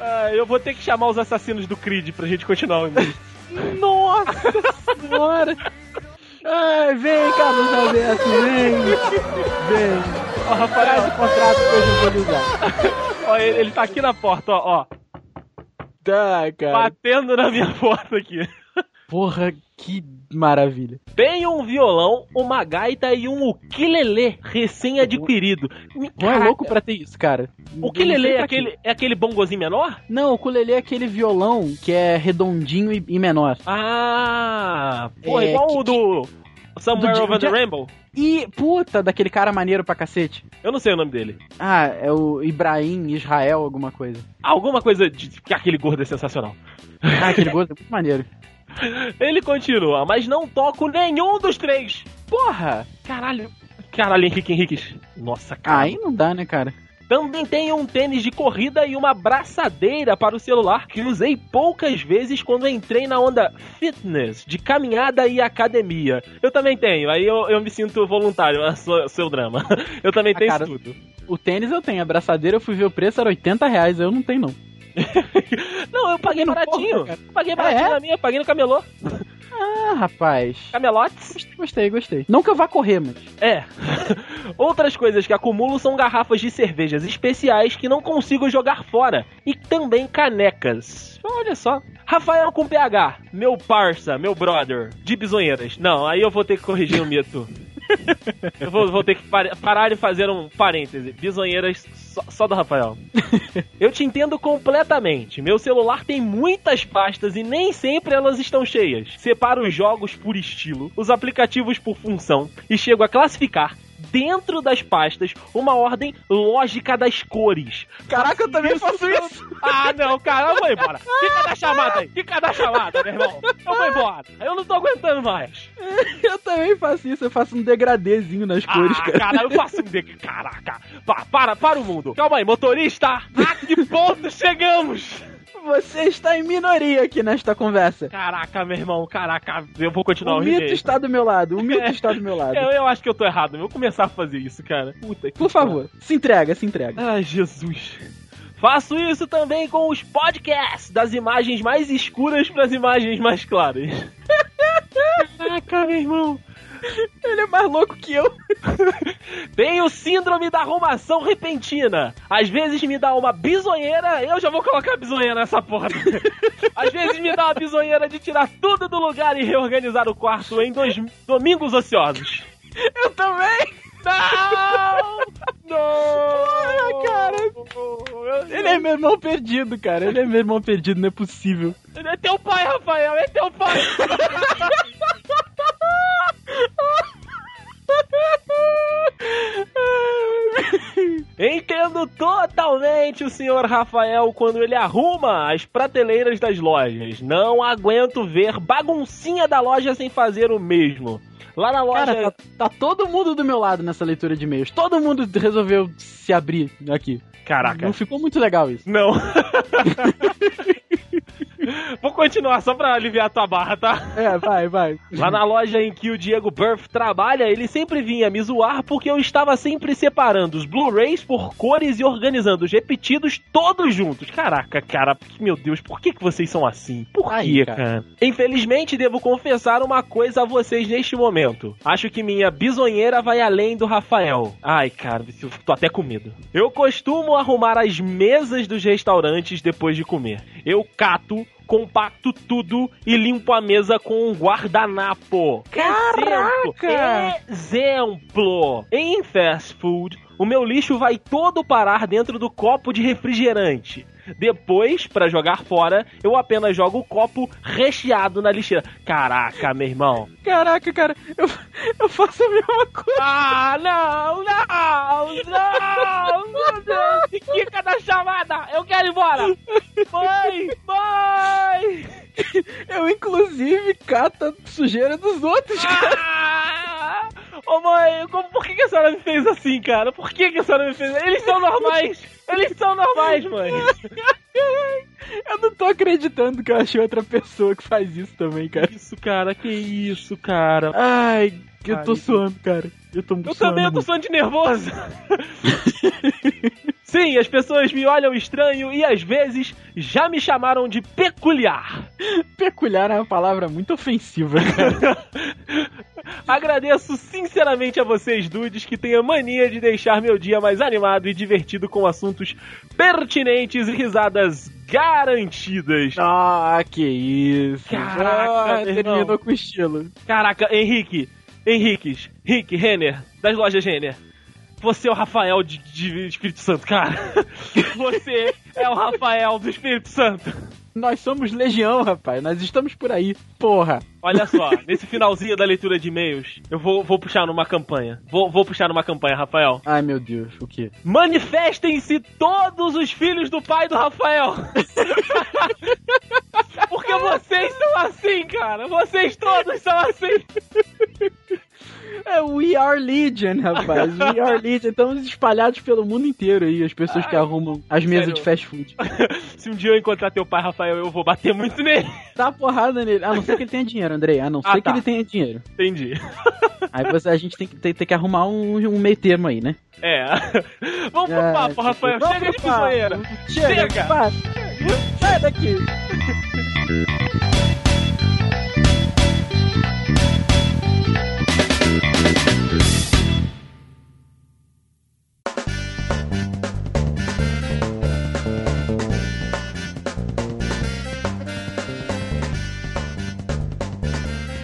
Ah, eu vou ter que chamar os assassinos do Creed pra gente continuar o. (laughs) Nossa senhora. Ai, vem, Carlos Alberto, vem. Vem. Ó, Rafael, Traz o contrato que hoje eu vou lhe usar. ó, ele, ele tá aqui na porta, ó, ó. Tá, cara. Batendo na minha (laughs) porta aqui. Porra, que maravilha. Tenho um violão, uma gaita e um ukulele recém-adquirido. Juan é louco pra ter isso, cara. O ukulele não é aquele, é aquele bongozinho menor? Não, o ukulele é aquele violão que é redondinho e, e menor. Ah, pô, É, igual que- o do Somewhere do Over the Rainbow. E, puta, daquele cara maneiro pra cacete. Eu não sei o nome dele. Ah, é o Ibrahim Israel, alguma coisa. Alguma coisa de que aquele gordo é sensacional. Ah, aquele gosto é muito maneiro. (laughs) Ele continua, mas não toco nenhum dos três. Porra! Caralho. Caralho, Henrique Henriques. Nossa, cara. Aí não dá, né, cara? Também tenho um tênis de corrida e uma braçadeira para o celular que usei poucas vezes quando entrei na onda fitness, de caminhada e academia. Eu também tenho, aí eu, eu me sinto voluntário a sua- seu drama. (laughs) Eu também Ah, tenho cara, tudo. O tênis eu tenho, a braçadeira eu fui ver o preço, era 80 reais, eu não tenho não. Não, eu paguei no baratinho. porra, paguei Ah, baratinho é? na minha, paguei no camelô. Ah, rapaz. Camelotes. Gostei, gostei. Não que eu vá correr, mas... É. (laughs) Outras coisas que acumulo são garrafas de cervejas especiais que não consigo jogar fora. E também canecas. Olha só. Rafael com PH, meu parça, meu brother, de bisonheiras. Não, aí eu vou ter que corrigir o mito. (laughs) Eu vou, vou ter que par- parar e fazer um parêntese. Bisonheiras só, do Rafael. (laughs) Eu te entendo completamente. Meu celular tem muitas pastas e nem sempre elas estão cheias. Separo os jogos por estilo, os aplicativos por função e chego a classificar dentro das pastas uma ordem lógica das cores. Caraca, eu também faço isso! Ah, não, cara, eu vou embora. Fica da chamada aí, fica da chamada, meu irmão. Eu vou embora. Eu não tô aguentando mais. (laughs) Eu também faço isso, eu faço um degradêzinho nas cores, ah, cara. cara, eu faço um de... Caraca. Pa- para, para o mundo. Calma aí, motorista. A que ponto chegamos? Você está em minoria aqui nesta conversa. Caraca, meu irmão, caraca. Eu vou continuar O o, mito está do meu lado, o (laughs) mito está do meu lado. Eu, eu acho que eu tô errado. Eu vou começar a fazer isso, cara. Puta que Por favor, se entrega, se entrega. Ai, Jesus. Faço isso também com os podcasts, das imagens mais escuras para as imagens mais claras. (laughs) Caraca, meu irmão. (laughs) Ele é mais louco que eu. (laughs) Tenho síndrome da arrumação repentina. Às vezes me dá uma bisonheira, eu já vou colocar bisonheira nessa porra. (laughs) Às vezes me dá uma bisonheira de tirar tudo do lugar e reorganizar o quarto em dois domingos ociosos. Eu também. Não! Não! Porra, cara. Ele é meu irmão perdido, cara. Ele é meu irmão perdido, não é possível. Ele é teu pai, Rafael, é teu pai! Entendo totalmente o senhor Rafael quando ele arruma as prateleiras das lojas. Não aguento ver baguncinha da loja sem fazer o mesmo. Lá na loja. Cara, tá, tá todo mundo do meu lado nessa leitura de e-mails. Todo mundo resolveu se abrir aqui. Caraca. Não ficou muito legal isso. Não. (laughs) Vou continuar só pra aliviar a tua barra, tá? É, vai, vai. Lá na loja em que o Diego Burff trabalha, ele sempre vinha me zoar porque eu estava sempre separando os Blu-rays por cores e organizando os repetidos todos juntos. Caraca, cara, meu Deus, por que, que vocês são assim? Por Aí, quê, cara. cara? Infelizmente, devo confessar uma coisa a vocês neste momento. Acho que minha bisonheira vai além do Rafael. Ai, cara, eu tô até com medo. Eu costumo arrumar as mesas dos restaurantes depois de comer. Eu cato, compacto tudo e limpo a mesa com um guardanapo. Caraca! Exemplo, exemplo. Em fast food, o meu lixo vai todo parar dentro do copo de refrigerante. Depois, pra jogar fora, eu apenas jogo o copo recheado na lixeira. Caraca, meu irmão. Caraca, cara, eu, eu faço a mesma coisa. Ah, não, não, não, meu Deus, fica da chamada, eu quero ir embora. Mãe, mãe. (laughs) Eu, inclusive, cato sujeira dos outros, cara. Ah! Ô mãe, como, por que, que a senhora me fez assim, cara? Por que, que a senhora me fez Eles são normais! Eles são normais, mãe! (laughs) Eu não tô acreditando que eu achei outra pessoa que faz isso também, cara. Isso, cara, que isso, cara. Ai, eu tô Ai, suando, cara. Eu tô Eu suando também eu tô muito. suando de nervoso. (laughs) Sim, as pessoas me olham estranho e às vezes já me chamaram de peculiar. (laughs) Peculiar é uma palavra muito ofensiva. (laughs) Agradeço sinceramente a vocês, dudes, que têm a mania de deixar meu dia mais animado e divertido com assuntos pertinentes e risadas garantidas. Ah, que isso. Caraca, Ah, terminou com estilo. Caraca, Henrique, Henriques, Rick, Renner, das lojas Renner. Você é o Rafael de, de Espírito Santo, cara. (laughs) Você é o Rafael do Espírito Santo. Nós somos legião, rapaz. Nós estamos por aí. Porra. Olha só, (laughs) nesse finalzinho da leitura de e-mails, eu vou, vou puxar numa campanha. Vou, vou puxar numa campanha, Rafael. Ai, meu Deus. O quê? Manifestem-se todos os filhos do pai do Rafael. (laughs) Porque vocês são assim, cara. Vocês todos são assim. É We Are Legion, rapaz. We Are Legion. Estamos espalhados pelo mundo inteiro aí, as pessoas que arrumam as mesas sério? de fast food. (laughs) Se um dia eu encontrar teu pai, Rafael, eu vou bater muito nele. Uma porrada nele. A não ser que ele tenha dinheiro, Andrei. A não Ah, ser tá. que ele tenha dinheiro. Entendi. Aí você, a gente tem que, tem, tem que arrumar um, um meio termo aí, né? É. (laughs) Vamos pro É, papo, Rafael. vamos Chega de pisoeira. Chega, Chega. Sai daqui. (laughs)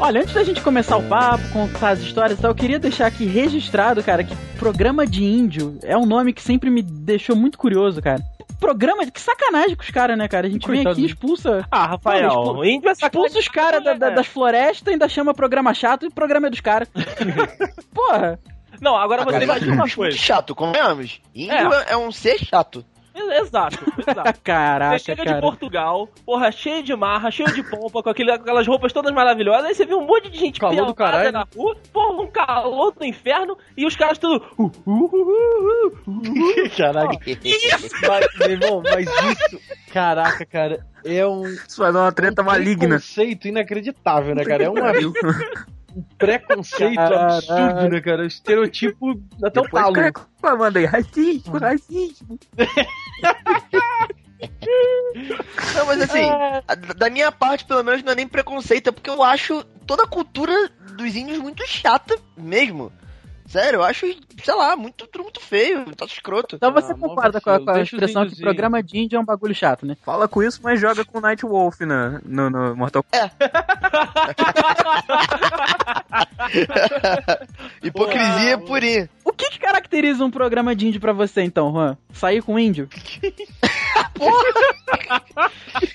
Olha, antes da gente começar o papo, contar as histórias e tal, eu queria deixar aqui registrado, cara, que programa de índio é um nome que sempre me deixou muito curioso, cara. Programa, que sacanagem com os caras, né, cara? A gente vem Coitado. aqui e expulsa. Ah, Rafael, Pô, o índio é Expulsa os caras da- da- das florestas e ainda chama programa chato e o programa é dos caras. (laughs) Porra! Não, agora você imagina uma coisa. chato, convenhamos. Índio é. é um ser chato. Exato, exato. (laughs) Caraca, Você chega de cara. Portugal, porra, cheio de marra, cheio de pompa, com aquele- aquelas roupas todas maravilhosas, aí você vê um monte de gente Calor do caralho. na rua, porra, um calor do inferno, e os caras tudo... Uh, uh, uh, uh, uh, uh. (laughs) Caraca. (laughs) Mas, meu irmão, mas isso, caraca, cara, é um, Isso vai dar uma treta um maligna. preconceito inacreditável, né, cara? É uma, um preconceito Caraca. absurdo, né, cara? Estereotipo até o fica reclamando aí, racismo, racismo. (laughs) Não, mas assim, a- da minha parte, pelo menos, não é nem preconceito, é porque eu acho toda a cultura dos índios muito chata mesmo. Sério, eu acho, sei lá, muito, tudo muito feio, tá escroto. Então você Ah, concorda com a, com a expressão que ir. programa de índio é um bagulho chato, né? Fala com isso, mas joga com Night Wolf na, no, no Mortal (laughs) Hipocrisia purinha. O que, que caracteriza um programa de índio pra você, então, Juan? Sair com índio? (laughs)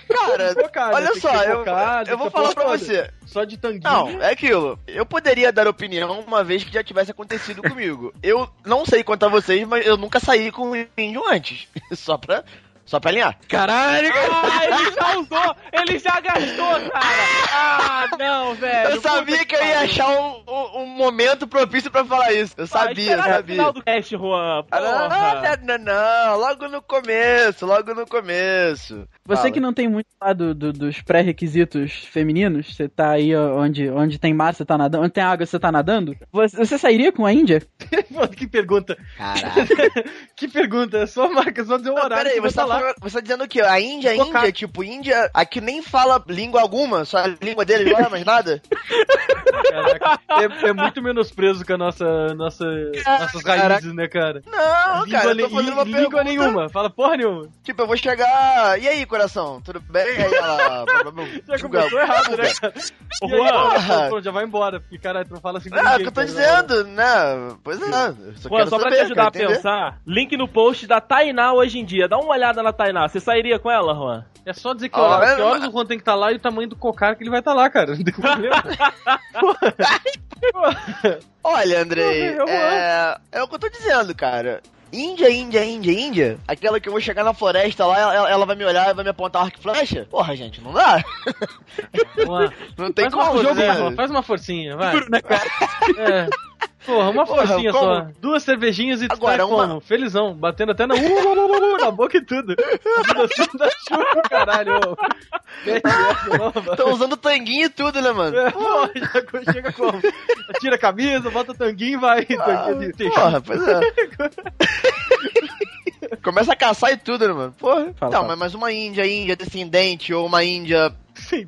Cara, Focado, olha só, eu, eu vou falar pra você. Só de tanguinho. Não, é aquilo. Eu poderia dar opinião uma vez que já tivesse acontecido (laughs) comigo. Eu não sei quanto a vocês, mas eu nunca saí com índio antes. (laughs) Só pra, só pra alinhar. Caralho, Ah, ele já usou! Ele já gastou, cara! Ah, não, velho! Eu sabia que eu ia achar um, um- um momento propício pra falar isso. Eu sabia, eu no sabia. final do cast, Juan. Ah, Não, não, não, não, logo no começo, logo no começo. Você Fala. que não tem muito lá do, do- dos pré-requisitos femininos, você tá aí onde, onde tem mar, você tá nadando, onde tem água, você tá nadando, você, você sairia com a Índia? (laughs) Que pergunta. Caralho. (laughs) Que pergunta. É só marca, só o Não, horário. peraí, você tá, tá lá. você tá dizendo o quê? A Índia. Índia, tipo, Índia, aqui nem fala língua alguma, só a língua deles não é mais nada? Caraca, (laughs) é, é muito menosprezo com a nossa, nossa, nossas raízes, né, cara? Não, cara, eu tô fazendo uma língua pergunta. nenhuma. Fala porra nenhuma. Tipo, eu vou chegar. E aí, coração? Tudo bem? Aí ela. Já começou errado, né, cara? E Juan, pô, já vai embora, porque, caralho, tu não fala assim Ah, é o que eu tô cara, dizendo, né? Pois é. Só, Juan, só pra saber, te ajudar a entender. pensar, link no post da Tainá hoje em dia. Dá uma olhada na Tainá. Você sairia com ela, Juan? É só dizer que, hora, é, que horas mas- o Juan tem que estar lá e o tamanho do cocar que ele vai estar lá, cara. Não tem problema. Olha, Andrei, Eu vou. é, é o que eu tô dizendo, cara. Índia, Índia, Índia, Índia. Aquela que eu vou chegar na floresta lá, ela, ela vai me olhar e vai me apontar arco e flecha? Porra, gente, não dá. Juan, (laughs) Não tem faz, uma, como, jogo, né? Faz uma forcinha, vai. É. Porra, uma Porra, forcinha como? só. Duas cervejinhas e tu Agora, tá uma- como? Felizão, batendo até na, uh, na boca e tudo. Da chuva, caralho. Tô usando tanguinho e tudo, né, mano? É, porra, já chega como? Tira a camisa, bota o tanguinho e vai. tanguinho de. Porra, pois é. Começa a caçar e tudo, né, mano? Porra. Fala, não, fala. mas, mas uma Índia, Índia descendente, ou uma Índia,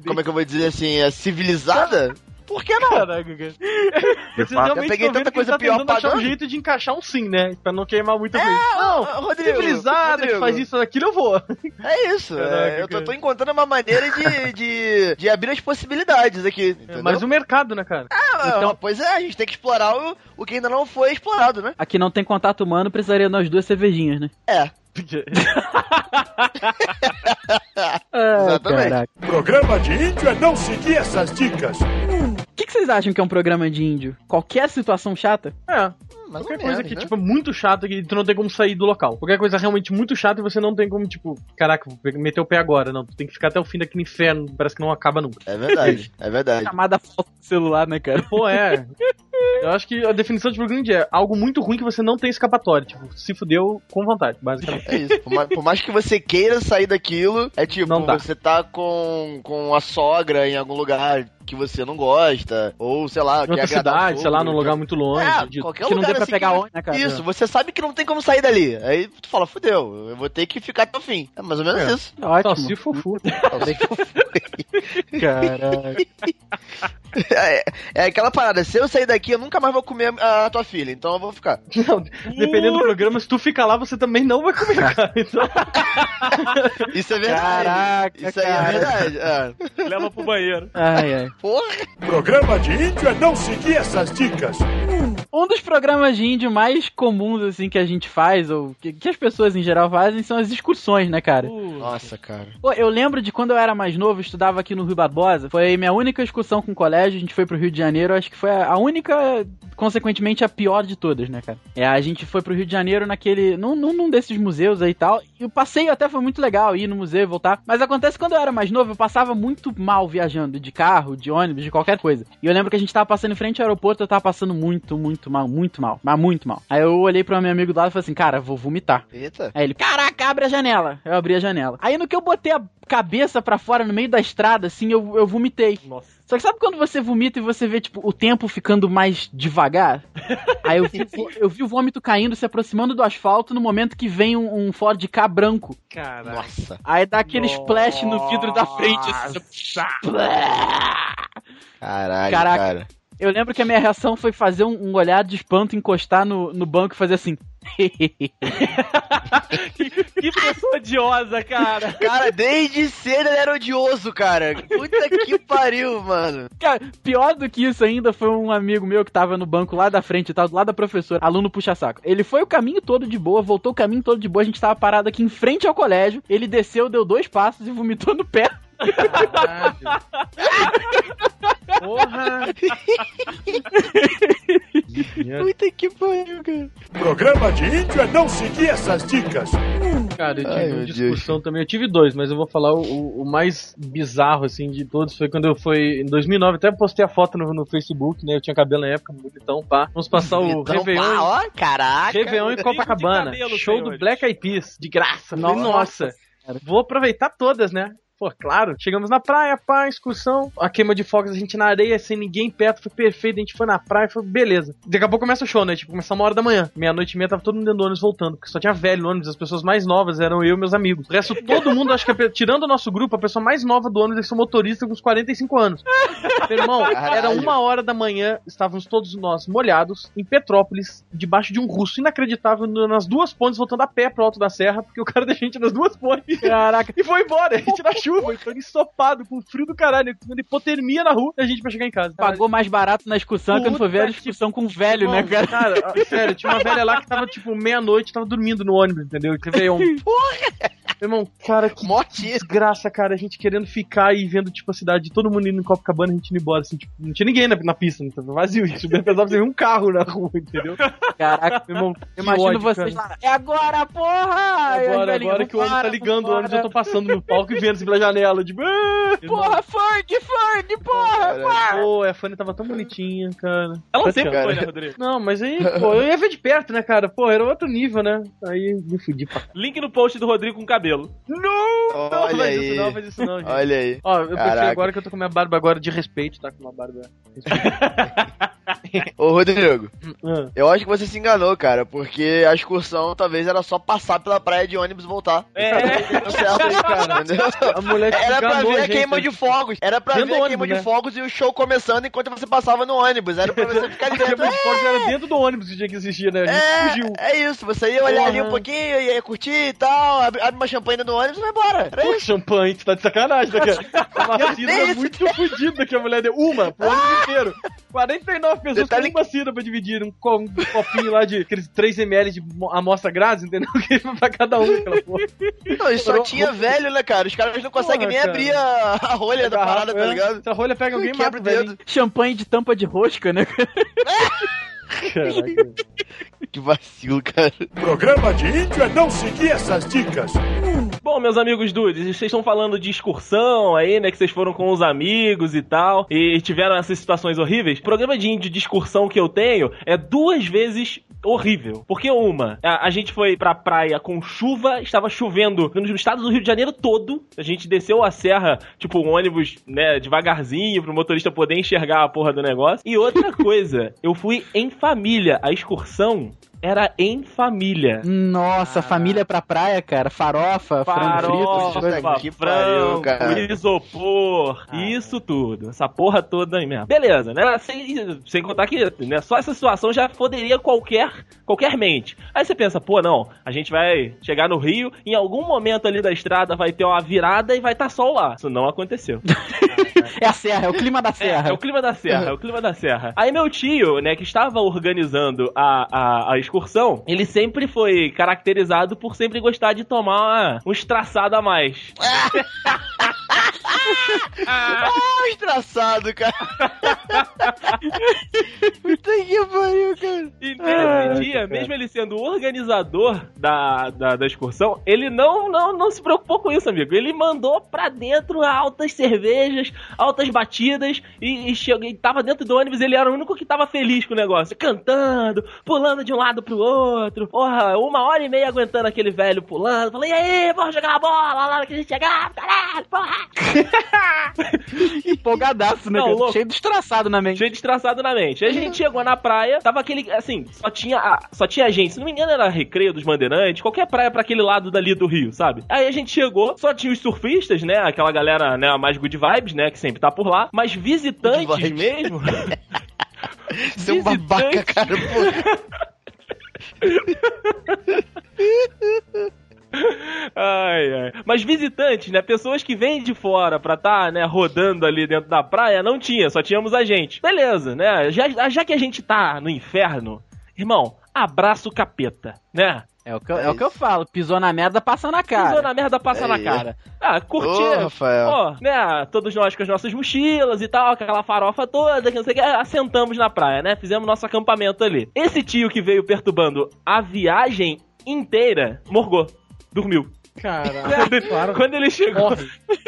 como é que eu vou dizer assim, é civilizada? Por que não? Caraca, cara. Fato. realmente Eu peguei tanta que coisa tá pior tentando achar um jeito de encaixar um sim, né? Pra não queimar muita coisa. Não, Não, Rodrigo, civilizada que Rodrigo. faz isso daquilo, eu vou. É isso, Caraca, é, eu tô, tô encontrando uma maneira de, de, de abrir as possibilidades aqui, entendeu? Mas o mercado, né, cara? Ah, então- Pois é, a gente tem que explorar o, o que ainda não foi explorado, né? Aqui não tem contato humano, precisaria nós duas cervejinhas, né? É, (laughs) Exatamente. caraca. Programa de índio é não seguir essas dicas. O que, que vocês acham que é um programa de índio? Qualquer situação chata? É. mais Qualquer coisa menos, que, né? tipo, é muito chata que tu não tem como sair do local. Qualquer coisa realmente muito chata e você não tem como, tipo, caraca, vou meter o pé agora. Não, tu tem que ficar até o fim daquele inferno, parece que não acaba nunca. É verdade, (laughs) é verdade. Chamada falta do celular, né, cara? Pô, é. (laughs) Eu acho que a definição de de é algo muito ruim que você não tem escapatória. Tipo, se fudeu com vontade, basicamente. É isso. Por mais, por mais que você queira sair daquilo, é tipo, você tá com, com a sogra em algum lugar que você não gosta, ou sei lá, Em outra cidade, sei lá, num lugar muito longe. É, de- qualquer que não lugar dê pra assim pegar que- onde, né, cara? Isso, você sabe que não tem como sair dali. Aí tu fala, fudeu, eu vou ter que ficar até o fim. É mais ou menos É. isso. Ótimo. Só se for fu. (laughs) Caraca. (laughs) É, é aquela parada, se eu sair daqui, eu nunca mais vou comer a tua filha, então eu vou ficar. (laughs) Não, dependendo do programa, se tu ficar lá, você também não vai comer, cara. Então, Isso é verdade. Caraca, Isso aí cara. é verdade. É. Leva pro banheiro. Ai, ai. Porra. Programa de índio é não seguir essas dicas. Um dos programas de índio mais comuns, assim, que a gente faz, ou que, que as pessoas em geral fazem, são as excursões, né, cara? Nossa, cara. Pô, eu lembro de quando eu era mais novo, eu estudava aqui no Rio Barbosa. Foi minha única excursão com o colégio. A gente foi pro Rio de Janeiro. Acho que foi a única, consequentemente, a pior de todas, né, cara? É, a gente foi pro Rio de Janeiro naquele. Num, num, num desses museus aí e tal. E o passeio até foi muito legal ir no museu e voltar. Mas acontece que quando eu era mais novo, eu passava muito mal viajando, de carro, de ônibus, de qualquer coisa. E eu lembro que a gente tava passando em frente ao aeroporto, eu tava passando muito, muito mal, muito mal. Mas muito mal. Aí eu olhei pro meu amigo do lado e falei assim, cara, vou vomitar. Eita. Aí ele, caraca, abre a janela. Eu abri a janela. Aí no que eu botei a cabeça pra fora no meio da estrada, assim, eu, eu vomitei. Nossa. Só que sabe quando você vomita e você vê, tipo, o tempo ficando mais devagar? (laughs) Aí eu vi, eu vi o vômito caindo, se aproximando do asfalto no momento que vem um, um Ford K branco. Caralho. Nossa. Aí dá aquele splash no vidro da frente. Assim, Caralho, Caraca. cara. Eu lembro que a minha reação foi fazer um, um olhar de espanto, encostar no, no banco e fazer assim. (laughs) Que pessoa odiosa, cara. Cara, desde cedo ele era odioso, cara. Puta que pariu, mano. Cara, pior do que isso ainda foi um amigo meu que tava no banco lá da frente e tal, do lado da professora, aluno puxa-saco. Ele foi o caminho todo de boa, voltou o caminho todo de boa, a gente tava parado aqui em frente ao colégio, ele desceu, deu dois passos e vomitou no pé. Puta que pariu, cara. Programa de índio é não seguir essas dicas. Cara, eu tive Ai, uma discussão também. Eu tive dois, mas eu vou falar o, o mais bizarro, assim, de todos. Foi quando eu fui em 2009. Até postei a foto no, no Facebook, né? Eu tinha cabelo na época, bonitão, pá. Vamos passar o Então, Réveillon. pá, ó, caraca. Réveillon em Copacabana. cabelo, show do Black Eyed Peas, de graça. Nossa, Nossa, vou aproveitar todas, né? Pô, claro. Chegamos na praia, pá, excursão. A queima de fogos, a gente na areia, sem ninguém perto, foi perfeito. A gente foi na praia, foi beleza. Daqui a pouco começa o show, né? Tipo, começa uma hora da manhã. Meia-noite e meia tava todo mundo dentro do ônibus voltando, porque só tinha velho no ônibus. As pessoas mais novas eram eu e meus amigos. O resto, todo mundo, acho que, a tirando o nosso grupo, a pessoa mais nova do ônibus ser um motorista com uns 45 anos. Meu irmão, era uma hora da manhã, estávamos todos nós molhados, em Petrópolis, debaixo de um russo inacreditável, nas duas pontes, voltando a pé pro alto da serra, porque o cara deixou a gente nas duas pontes. Caraca. E foi embora, a gente na chuva, então ensopado, com frio do caralho, com hipotermia na rua, e a gente pra chegar em casa. Pagou mais barato na excursão quando foi ver a que discussão com o velho, né, Irmão, cara? Cara, (laughs) sério, tinha uma velha lá que tava, tipo, meia-noite, tava dormindo no ônibus, entendeu? Réveillon. (laughs) Irmão, cara, que Morte. desgraça, cara. A gente querendo ficar e vendo, tipo, a cidade, todo mundo indo em Copacabana, a gente indo embora, assim, tipo, não tinha ninguém na, na pista, não tava vazio. A gente subia pesado, você via um carro na rua, entendeu? Caraca, Meu irmão, que imagino ódio, vocês cara. lá. É agora, porra! Agora, velhinhos, agora que o ônibus tá "Vambora, ligando, o ônibus eu vambora." tô passando no palco e vendo assim pela janela, tipo, "Ah!" Porra, Ferg, Ferg, porra! Caralho. Pô, a Fanny tava tão bonitinha, cara. Ela sempre Cara. foi, né, Rodrigo? Não, mas aí, (laughs) pô, eu ia ver de perto, né, cara? Pô, era outro nível, né? Aí me fudi pra Link no post do Rodrigo com cabelo. Não! Não Olha faz aí. isso não, faz isso não, gente. Olha aí. Ó, eu pensei Caraca. agora que eu tô com minha barba agora de respeito, tá? Com uma barba. (laughs) Ô, Rodrigo, Ah. eu acho que você se enganou, cara, porque a excursão talvez era só passar pela praia de ônibus e voltar. É. Deu certo cara, (laughs) entendeu? A mulher te Era pra ver a gente, queima né? de fogos. Era pra Dentro ver a queima ônibus, de né? fogos e o show começando enquanto você passava no ônibus. Era pra você ficar (laughs) ali A dentro. queima de fogos era dentro do ônibus que tinha que existir, né? A gente fugiu. É, é isso, você ia olhar ali um pouquinho, ia curtir e tal, abre, abre uma champanhe no ônibus e vai embora. Era Pô, champanhe, tu tá de sacanagem, né, cara? (laughs) Uma sílaba isso. muito fodida que a mulher deu. Uma, pro ônibus inteiro. 49 pessoas Detalhe- com uma sílaba pra dividir. Um, um copinho lá de aqueles 3ml de mo- amostra grátis, entendeu? (laughs) Que pra cada um aquela porra. Não, só tinha velho, né, cara? Os caras não conseguem Porra, nem cara. abrir a, a rolha da parada, tá É, ligado? Se a rolha pega alguém, Quebra mata o dedo. Champanhe de tampa de rosca, né? (laughs) Caraca. Que vacilo, cara. Programa de índio é não seguir essas dicas. Bom, meus amigos dudes, vocês estão falando de excursão aí, né? Que vocês foram com os amigos e tal, e tiveram essas situações horríveis. O programa de índio de excursão que eu tenho é duas vezes horrível. Porque uma, a, a gente foi pra praia com chuva, estava chovendo no estado do Rio de Janeiro todo. A gente desceu a serra, tipo, um ônibus, né, devagarzinho, pro motorista poder enxergar a porra do negócio. E outra (laughs) coisa, eu fui em família. A excursão era em família. Nossa, família pra praia, cara. Farofa, frango frito, Farofa, coisas. Puta que pariu, frango, cara. isopor, isso tudo. Essa porra toda aí mesmo. Beleza, né? Sem, sem contar que né, só essa situação já foderia qualquer, qualquer mente. Aí você pensa, pô, não, a gente vai chegar no Rio, em algum momento ali da estrada vai ter uma virada e vai estar sol lá. Isso não aconteceu. (laughs) É a serra, é o clima da É, serra. é o clima da serra, é o clima da serra. Aí meu tio, né, que estava organizando a, a, a excursão, ele sempre foi caracterizado por sempre gostar de tomar uma, um estraçado a mais. (laughs) Ah, estraçado, cara. Puta que pariu, cara. E nesse dia, mesmo ele sendo o organizador da, da, da excursão, ele não, não, não se preocupou com isso, amigo. Ele mandou pra dentro altas cervejas, altas batidas, e, e, chegou, e tava dentro do ônibus, ele era o único que tava feliz com o negócio, cantando, pulando de um lado pro outro. Porra, uma hora e meia aguentando aquele velho pulando. Falei, e aí, bora jogar a bola lá na hora que a gente chegar, caralho, porra! (laughs) Empolgadaço, né? Não. Cheio de traçado na mente. Cheio de traçado na mente. Aí a gente chegou na praia, tava aquele, assim, só tinha, a- só tinha gente, se não me engano era Recreio dos Bandeirantes, qualquer praia pra aquele lado dali do Rio, sabe? Aí a gente chegou, só tinha os surfistas, né, aquela galera, né, mais good vibes, né, que sempre tá por lá, mas visitantes mesmo... (laughs) É um babaca, cara. (laughs) Ai, ai. Mas visitantes, né? Pessoas que vêm de fora pra tá, né, rodando ali dentro da praia, não tinha, só tínhamos a gente. Beleza, né? Já, já que a gente tá no inferno, irmão, abraça o capeta, né? É o que, eu- é o que eu falo. Pisou na merda, passa na cara. Pisou na merda, passa É na cara. Ah, curtir. Ô, Rafael. Ó, né, todos nós com as nossas mochilas e tal, aquela farofa toda, que não sei o que, assentamos na praia, né? Fizemos nosso acampamento ali. Esse tio que veio perturbando a viagem inteira, morgou. Dormiu. Caralho. (laughs) Quando ele chegou,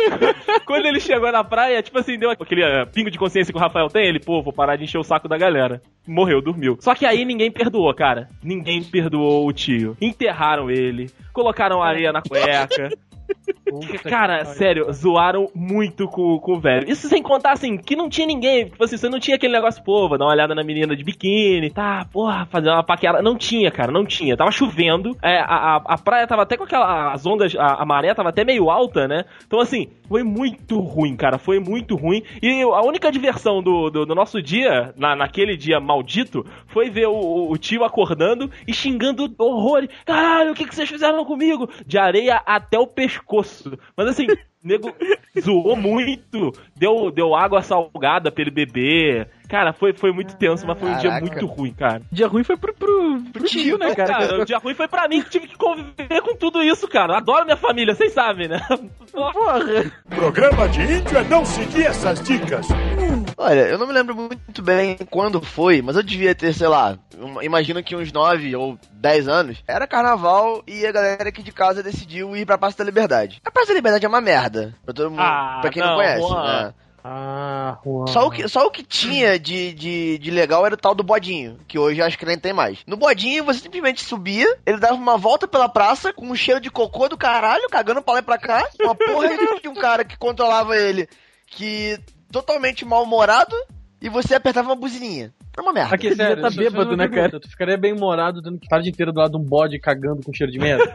(laughs) quando ele chegou na praia, tipo assim, deu aquele eh, pingo de consciência que o Rafael tem, ele, pô, vou parar de encher o saco da galera. Morreu, dormiu. Só que aí ninguém perdoou, cara. Ninguém perdoou o tio. Enterraram ele, colocaram areia na cueca. Cara, sério, zoaram muito com, com o velho. Isso sem contar, assim, que não tinha ninguém. Tipo assim, você não tinha aquele negócio, pô, vou dar uma olhada na menina de biquíni, tá, porra, fazer uma paquera. Não tinha, cara, não tinha. Tava chovendo, é, a, a, a praia tava até com aquela. As ondas, a, a maré tava até meio alta, né? Então, assim, foi muito ruim, cara, foi muito ruim. E a única diversão do, do, do nosso dia, na, naquele dia maldito, foi ver o, o tio acordando e xingando horrores. Caralho, o que, que vocês fizeram comigo? De areia até o pescoço. Mas assim, nego zoou muito, deu, deu água salgada pra ele beber. Cara, foi, foi muito tenso, mas foi um dia Caraca. muito ruim, cara. Dia ruim foi pro, pro, pro tio, né, cara? Cara, o dia ruim foi pra mim que tive que conviver com tudo isso, cara. Adoro minha família, vocês sabem, né? Porra. Programa de índio é não seguir essas dicas. Olha, eu não me lembro muito bem quando foi, mas eu devia ter, sei lá, um- imagino que uns 9 ou 10 anos. Era carnaval e a galera aqui de casa decidiu ir pra Praça da Liberdade. A Praça da Liberdade é uma merda, pra todo mundo, Ah, pra quem não, não, conhece, Juan. né? Ah. Só o, que, só o que tinha de, de, de legal era o tal do bodinho, que hoje acho que nem tem mais. No bodinho, você simplesmente subia, ele dava uma volta pela praça com um cheiro de cocô do caralho, cagando pra lá e pra cá. Uma porra de um cara que controlava ele, que totalmente mal-humorado, e você apertava uma buzininha. Era uma merda. Aqui, sério, tá fazer bêbado, né, pergunta. Tu ficaria bem morado dando que tarde inteira do lado de um bode cagando com cheiro de merda? (laughs)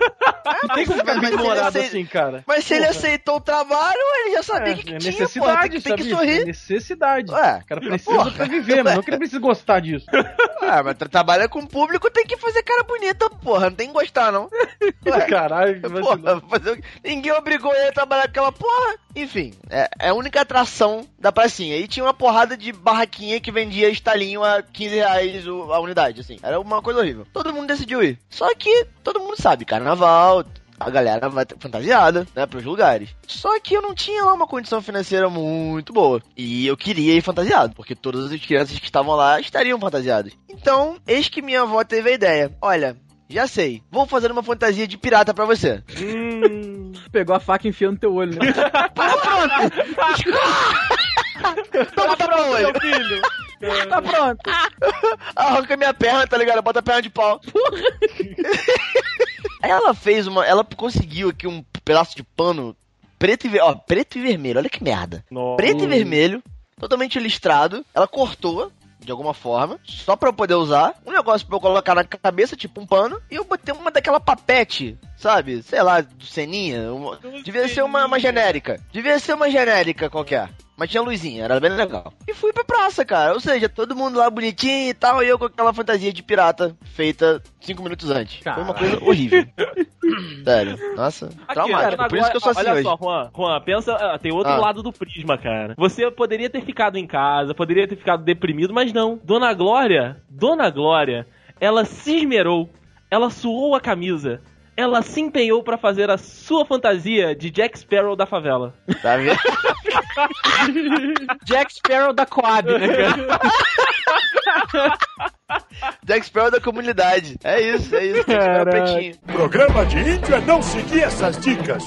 Não tem como ficar bem morado assim, cara. Mas se ele aceitou o trabalho, ele já sabia É, que, que é tinha, necessidade, porra, tem, que- tem que sabia? É sorrir. necessidade. Ué, O cara precisa porra. pra viver, mas não que ele precisa gostar disso. (laughs) Ah, mas tra trabalha com o público, tem que fazer cara bonita, porra. Não tem que gostar, não. (laughs) Ué. Caralho. Porra, fazer? Ninguém obrigou ele a trabalhar com aquela porra. Enfim, é, é a única atração da pracinha. E tinha uma porrada de barraquinha que vendia estalinho a 15 reais a unidade, assim. Era uma coisa horrível. Todo mundo decidiu ir. Só que todo mundo sabe, carnaval, a galera vai ter- fantasiada, né, pros lugares. Só que eu não tinha lá uma condição financeira muito boa. E eu queria ir fantasiado, porque todas as crianças que estavam lá estariam fantasiadas. Então, eis que minha avó teve a ideia. Olha, já sei, vou fazer uma fantasia de pirata pra você. Hum. (laughs) Pegou a faca e enfiou no teu olho, né? (laughs) (laughs) Toma, tá bom, olho. filho. (laughs) tá pronto. (laughs) Arranca minha perna, tá ligado? Bota a perna de pau. Aí (laughs) ela fez uma. Ela conseguiu aqui um pedaço de pano preto e, ver- ó, preto e vermelho. Olha que merda. Nossa. Preto e vermelho, totalmente listrado. Ela cortou. De alguma forma, só pra eu poder usar. Um negócio pra eu colocar na cabeça, tipo um pano. E eu botei uma daquela papete, sabe? Sei lá, do Seninha. uma- Devia ser uma, uma genérica. Devia ser uma genérica qualquer. Mas tinha luzinha, era bem legal. E fui pra praça, cara. Ou seja, todo mundo lá bonitinho e tal, e eu com aquela fantasia de pirata feita cinco minutos antes. Foi uma coisa horrível. (laughs) Sério. Nossa, Aqui, traumático. cara, Por isso que eu sou assim olha hoje. só, Juan, Juan, pensa, ah, tem outro Ah. lado do prisma, cara. Você poderia ter ficado em casa, poderia ter ficado deprimido, mas não. Dona Glória, Dona Glória, ela se esmerou, ela suou a camisa, ela se empenhou pra fazer a sua fantasia de Jack Sparrow da favela. Tá vendo? (laughs) Jack Sparrow da Coab, né, cara? (laughs) Jack Sparrow da comunidade. É isso, é isso. Jack Sparrow Caraca. pretinho. Programa de índio é não seguir essas dicas.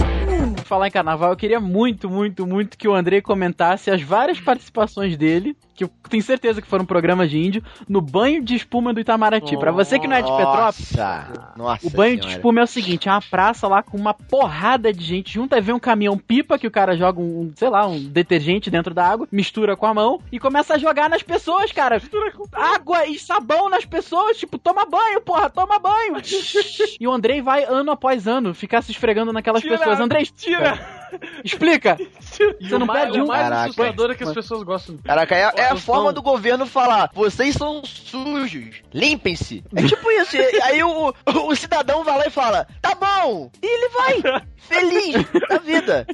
Falar em carnaval, eu queria muito, muito, muito que o Andrei comentasse as várias participações dele, que eu tenho certeza que foram programas de índio, no banho de espuma do Itamaraty. Pra você que não é de Petrópolis, Nossa, nossa o banho de senhora. espuma é o seguinte, é uma praça lá com uma porrada de gente junto, aí vem um caminhão pipa que o cara joga um, um, sei lá, um detergente dentro da água, mistura com a mão e começa a jogar nas pessoas, cara. Água e sabão nas pessoas, tipo, toma banho, porra, toma banho. (laughs) e o Andrei vai ano após ano ficar se esfregando naquelas Tira, pessoas. Andrei, Tira! Explica. E Você não perde um? o mais Caraca. assustador é que as pessoas gostam. Caraca, é, é a forma do governo falar, vocês são sujos, limpem-se. É tipo isso, aí o, o cidadão vai lá e fala, tá bom, e ele vai, feliz da vida.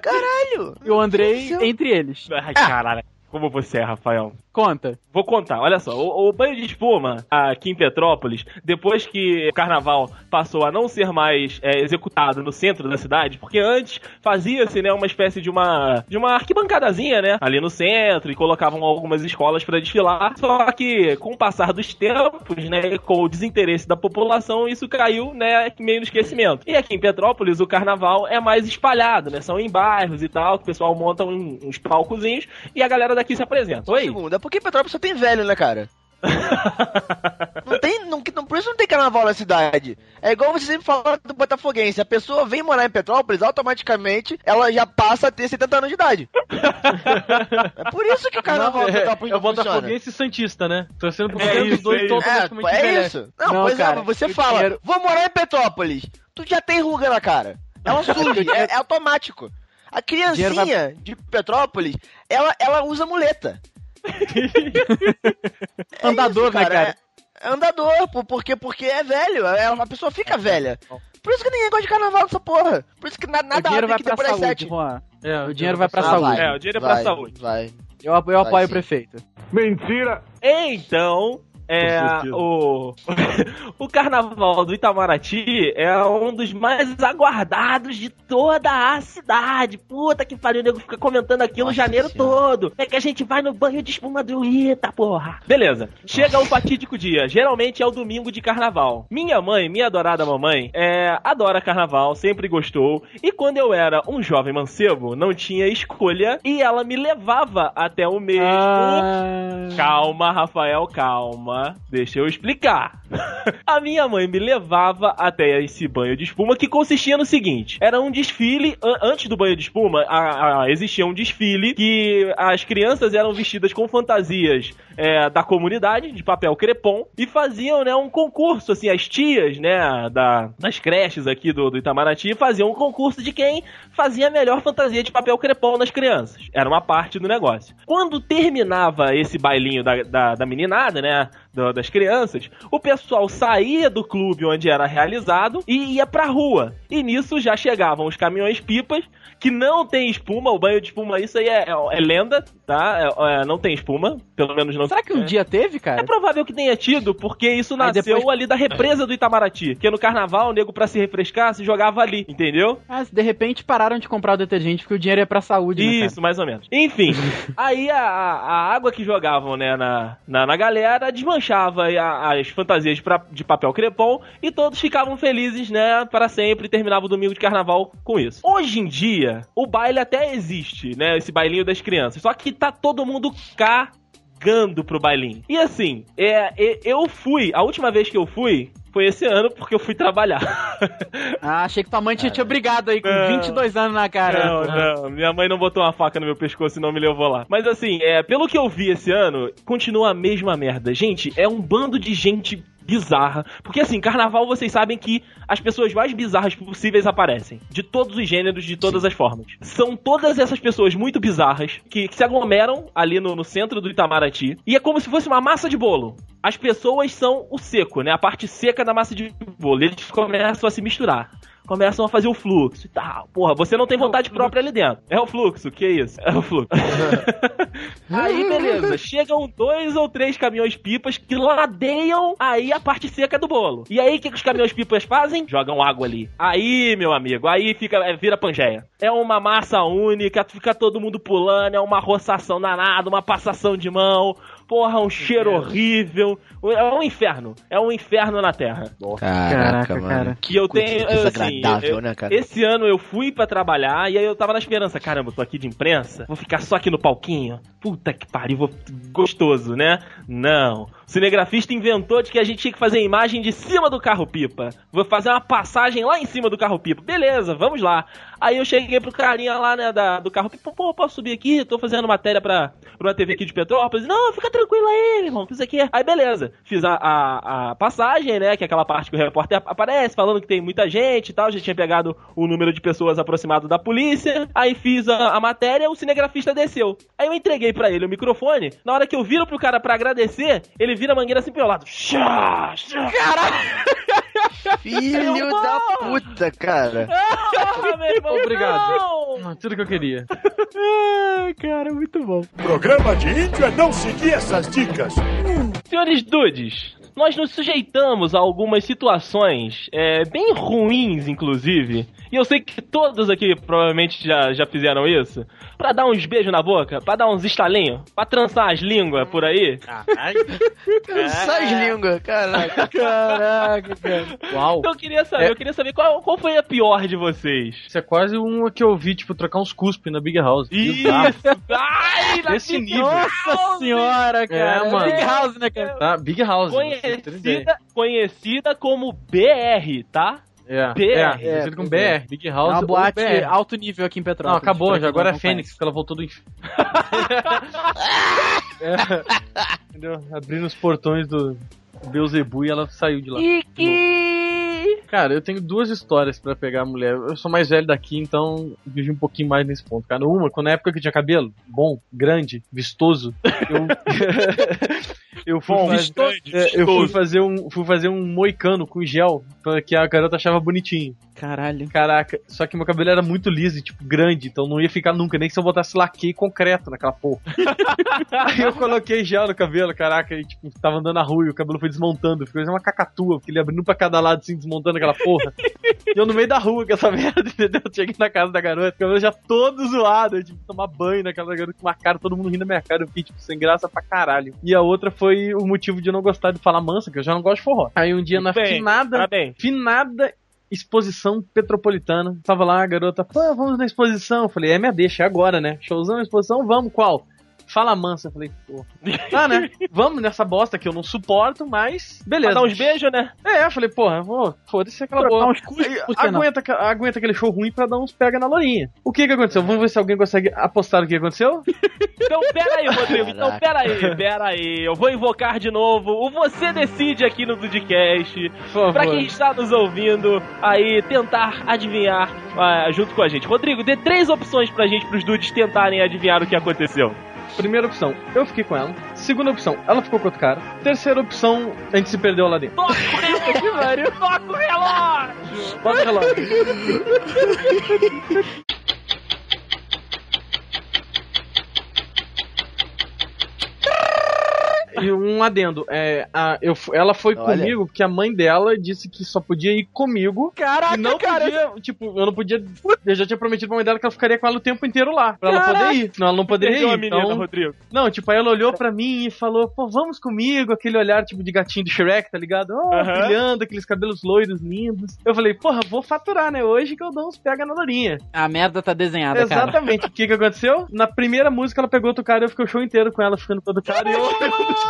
Caralho. E o Andrei entre eles. Ai, caralho. Como você é, Rafael. Conta. Vou contar, olha só. O, o banho de espuma aqui em Petrópolis, depois que o carnaval passou a não ser mais é, executado no centro da cidade, porque antes fazia-se, né, uma espécie de uma de uma arquibancadazinha, né, ali no centro e colocavam algumas escolas para desfilar. Só que com o passar dos tempos, né, com o desinteresse da população, isso caiu, né, meio no esquecimento. E aqui em Petrópolis o carnaval é mais espalhado, né? São em bairros e tal, que o pessoal monta um- uns palcozinhos e a galera daqui se apresenta. Um Oi? segundo, é porque Petrópolis só tem velho, né, cara? (laughs) não tem, não, não, por isso não tem carnaval na cidade. É igual você sempre fala do Botafoguense. A pessoa vem morar em Petrópolis, automaticamente ela já passa a ter 70 anos de idade. (laughs) é por isso que o carnaval de é, Petrópolis é o não. Botafoguense e Santista, né? Torcendo pro É é isso, dos dois é É, automaticamente é envelhece. isso. Não, Não, pois cara, é, você fala, dinheiro- vou morar em Petrópolis. Tu já tem ruga na cara. (laughs) Ela surge, é, é automático. A criancinha dinheiro de Petrópolis, ela, ela usa muleta. (laughs) É Andador, isso, né, cara? É, é andador, pô, porque, porque é velho. é- a pessoa fica velha. Por isso que ninguém gosta de carnaval dessa porra. Por isso que o nada dinheiro abre vai aqui pra depois das saúde, sete. Juan. É, O dinheiro vai pra Ah, saúde. É, o dinheiro é pra vai, saúde. Vai. Eu, eu apoio o prefeito. Mentira! Então, é, o, (laughs) o carnaval do Itamaraty é um dos mais aguardados de toda a cidade. Puta que pariu, o nego fica comentando aquilo o Nossa janeiro Senhora. todo. É que a gente vai no banho de espuma do Ita, porra. Beleza, chega o fatídico dia. Geralmente é o domingo de carnaval. Minha mãe, minha adorada mamãe, é, adora carnaval, sempre gostou. E quando eu era um jovem mancebo, não tinha escolha e ela me levava até o mesmo. Ah, Calma, Rafael, calma. Deixa eu explicar. (laughs) A minha mãe me levava até esse banho de espuma que consistia no seguinte: era um desfile. an- Antes do banho de espuma, a- a- existia um desfile que as crianças eram vestidas com fantasias é, da comunidade, de papel crepom, e faziam né, um concurso. Assim, as tias né, da, das creches aqui do, do Itamaraty faziam um concurso de quem fazia a melhor fantasia de papel crepom nas crianças. Era uma parte do negócio. Quando terminava esse bailinho da, da, da meninada, né? Do- das crianças, o pessoal saía do clube onde era realizado e ia pra rua. E nisso já chegavam os caminhões pipas, que não tem espuma, o banho de espuma, isso aí é, é- é lenda, tá? É- é, não tem espuma, pelo menos não Será que um é. dia teve, cara? É provável que tenha tido, porque isso nasceu depois- ali da represa do Itamaraty. Que no carnaval, o nego, pra se refrescar, se jogava ali, entendeu? Ah, de repente pararam de comprar o detergente porque o dinheiro é pra saúde, né? Isso, mais ou menos. Enfim, (laughs) aí a, a água que jogavam, né, na, na, na galera desmanchava a- as fantasias de, papel crepom e todos ficavam felizes, né, para sempre e terminava o domingo de carnaval com isso. Hoje em dia, o baile até existe, né, esse bailinho das crianças, só que tá todo mundo cagando pro bailinho. E assim, é, eu fui, a última vez que eu fui, foi esse ano porque eu fui trabalhar. (laughs) Ah, achei que tua mãe tinha te obrigado aí com Não. 22 anos na cara. Não, não, minha mãe não botou uma faca no meu pescoço e não me levou lá. Mas assim, é, pelo que eu vi esse ano, continua a mesma merda. Gente, é um bando de gente bizarra. Porque assim, carnaval vocês sabem que as pessoas mais bizarras possíveis aparecem. De todos os gêneros, de todas as formas. São todas essas pessoas muito bizarras que, que se aglomeram ali no, no centro do Itamaraty. E é como se fosse uma massa de bolo. As pessoas são o seco, né? A parte seca da massa de bolo. Eles começam a se misturar começam a fazer o fluxo e tal. Porra, você não tem vontade própria ali dentro. É o fluxo, que isso? É o fluxo. (laughs) aí, beleza. Chegam dois ou três caminhões pipas que ladeiam aí a parte seca do bolo. E aí, o que, que os caminhões pipas fazem? Jogam água ali. Aí, meu amigo, aí fica, é, vira pangeia. É uma massa única, fica todo mundo pulando, é uma roçação danada, uma passação de mão. Porra, um cheiro horrível. É um inferno. É um inferno na Terra. Caraca, cara. Que eu tenho. eu, assim, eu- né, cara? Esse ano eu fui pra trabalhar e aí eu tava na esperança. Caramba, eu tô aqui de imprensa, vou ficar só aqui no palquinho. Puta que pariu, vou... gostoso, né? Não. Cinegrafista inventou de que a gente tinha que fazer a imagem de cima do carro-pipa. Vou fazer uma passagem lá em cima do carro-pipa. Beleza, vamos lá. Aí eu cheguei pro carinha lá, né, da, do carro-pipa. Pô, posso subir aqui? Tô fazendo matéria pra, pra uma TV aqui de Petrópolis. Não, fica tranquilo aí, meu irmão, isso aqui é. Aí beleza. Fiz a, a, a passagem, né, que é aquela parte que o repórter aparece falando que tem muita gente e tal. Já tinha pegado o número de pessoas aproximado da polícia. Aí fiz a, a matéria, o cinegrafista desceu. Aí eu entreguei pra ele o microfone. Na hora que eu viro pro cara pra agradecer, ele vira a mangueira assim pro meu lado. Chá, chá. Filho Eu da puta, cara. Ah, meu irmão, Obrigado. não! Ah, Tudo que eu queria. Ai, cara, muito bom. Programa de índio é não seguir essas dicas. Senhores dudes, nós nos sujeitamos a algumas situações é, bem ruins, inclusive. E eu sei que todos aqui provavelmente já, já fizeram isso. Pra dar uns beijos na boca, pra dar uns estalinhos, pra trançar as línguas por aí. Só (laughs) as línguas, caraca. Caraca, cara. Uau. Então eu queria saber, É. eu queria saber qual, qual foi a pior de vocês. Isso é quase uma que eu vi, tipo, trocar uns cuspe na Big House. Isso! Ai, na Esse Big nível. Nossa House! senhora, cara. É, mano. Big House, né, cara? Tá? Big House. Conhecida, conhecida como BR, tá? É, BR. é, conhecido como BR. Big É House uma ou boate BR. alto nível aqui em Não, Petrópolis. acabou pra já. Agora não é Fênix, porque ela voltou do inferno. (laughs) é, entendeu? Abrindo os portões do Beuzebu e ela saiu de lá. Iki! Cara, eu tenho duas histórias pra pegar a mulher. Eu sou mais velho daqui, então vejo um pouquinho mais nesse ponto, cara. Uma, quando na época que eu tinha cabelo bom, grande, vistoso, eu. (laughs) eu fui, Bom, vistoso, é, eu fui fazer um fui fazer um moicano com gel, que a garota achava bonitinho. Caralho. Caraca, só que meu cabelo era muito liso e, tipo, grande, então não ia ficar nunca, nem se eu botasse laque concreto naquela porra. (laughs) Aí eu coloquei gel no cabelo, caraca, e, tipo, tava andando na rua e o cabelo foi desmontando, ficou uma cacatua, porque ele abrindo pra cada lado, assim, desmontando aquela porra. E eu no meio da rua com essa (laughs) merda, entendeu? Eu Cheguei na casa da garota, o cabelo já todo zoado, eu tive que tomar banho naquela garota com uma cara, todo mundo rindo da minha cara, eu fiquei, tipo, sem graça pra caralho. E a outra foi o motivo de eu não gostar de falar mansa, que eu já não gosto de forró. Aí um dia na Bem, finada Parabéns. finada exposição petropolitana. Tava lá a garota, pô, vamos na exposição. Eu falei, é minha deixa, é agora, né? Showzão, exposição, vamos, qual? Fala mansa. Eu falei, pô. Tá, né? (laughs) Vamos nessa bosta que eu não suporto, mas. Beleza. Pra dar uns beijos, né? É, eu falei, porra, vou, foda-se aquela boa. uns não? aguenta, aguenta aquele show ruim pra dar uns pega na lourinha. O que que aconteceu? Vamos ver se alguém consegue apostar o que aconteceu? (laughs) Então, pera aí, Rodrigo. Então, pera aí, pera aí. Eu vou invocar de novo o Você Decide aqui no Dudcast. Por favor. Pra quem está nos ouvindo aí, tentar adivinhar ah, junto com a gente. Rodrigo, dê três opções pra gente, pros dudes tentarem adivinhar o que aconteceu. Primeira opção, eu fiquei com ela. Segunda opção, ela ficou com outro cara. Terceira opção, a gente se perdeu lá dentro. Toca o relógio! (laughs) Toca o relógio! Bota o relógio. (laughs) E um adendo, é, a, eu, ela foi Olha. comigo porque a mãe dela disse que só podia ir comigo. Caraca, e não cara. podia, tipo, eu não podia. Eu já tinha prometido pra mãe dela que ela ficaria com ela o tempo inteiro lá, pra ela Caraca. poder ir. Senão ela não poderia Perdeu ir. a menina, então, Rodrigo. não, tipo, aí ela olhou pra mim e falou, pô, vamos comigo, aquele olhar tipo de gatinho do Shrek, tá ligado? Oh, brilhando, aqueles cabelos loiros lindos. Eu falei, porra, vou faturar, né? Hoje que eu dou uns pega na lourinha. A merda tá desenhada, cara. Exatamente. O que que aconteceu? Na primeira música ela pegou outro cara e eu fiquei o show inteiro com ela ficando com outro cara e eu. (laughs) (laughs)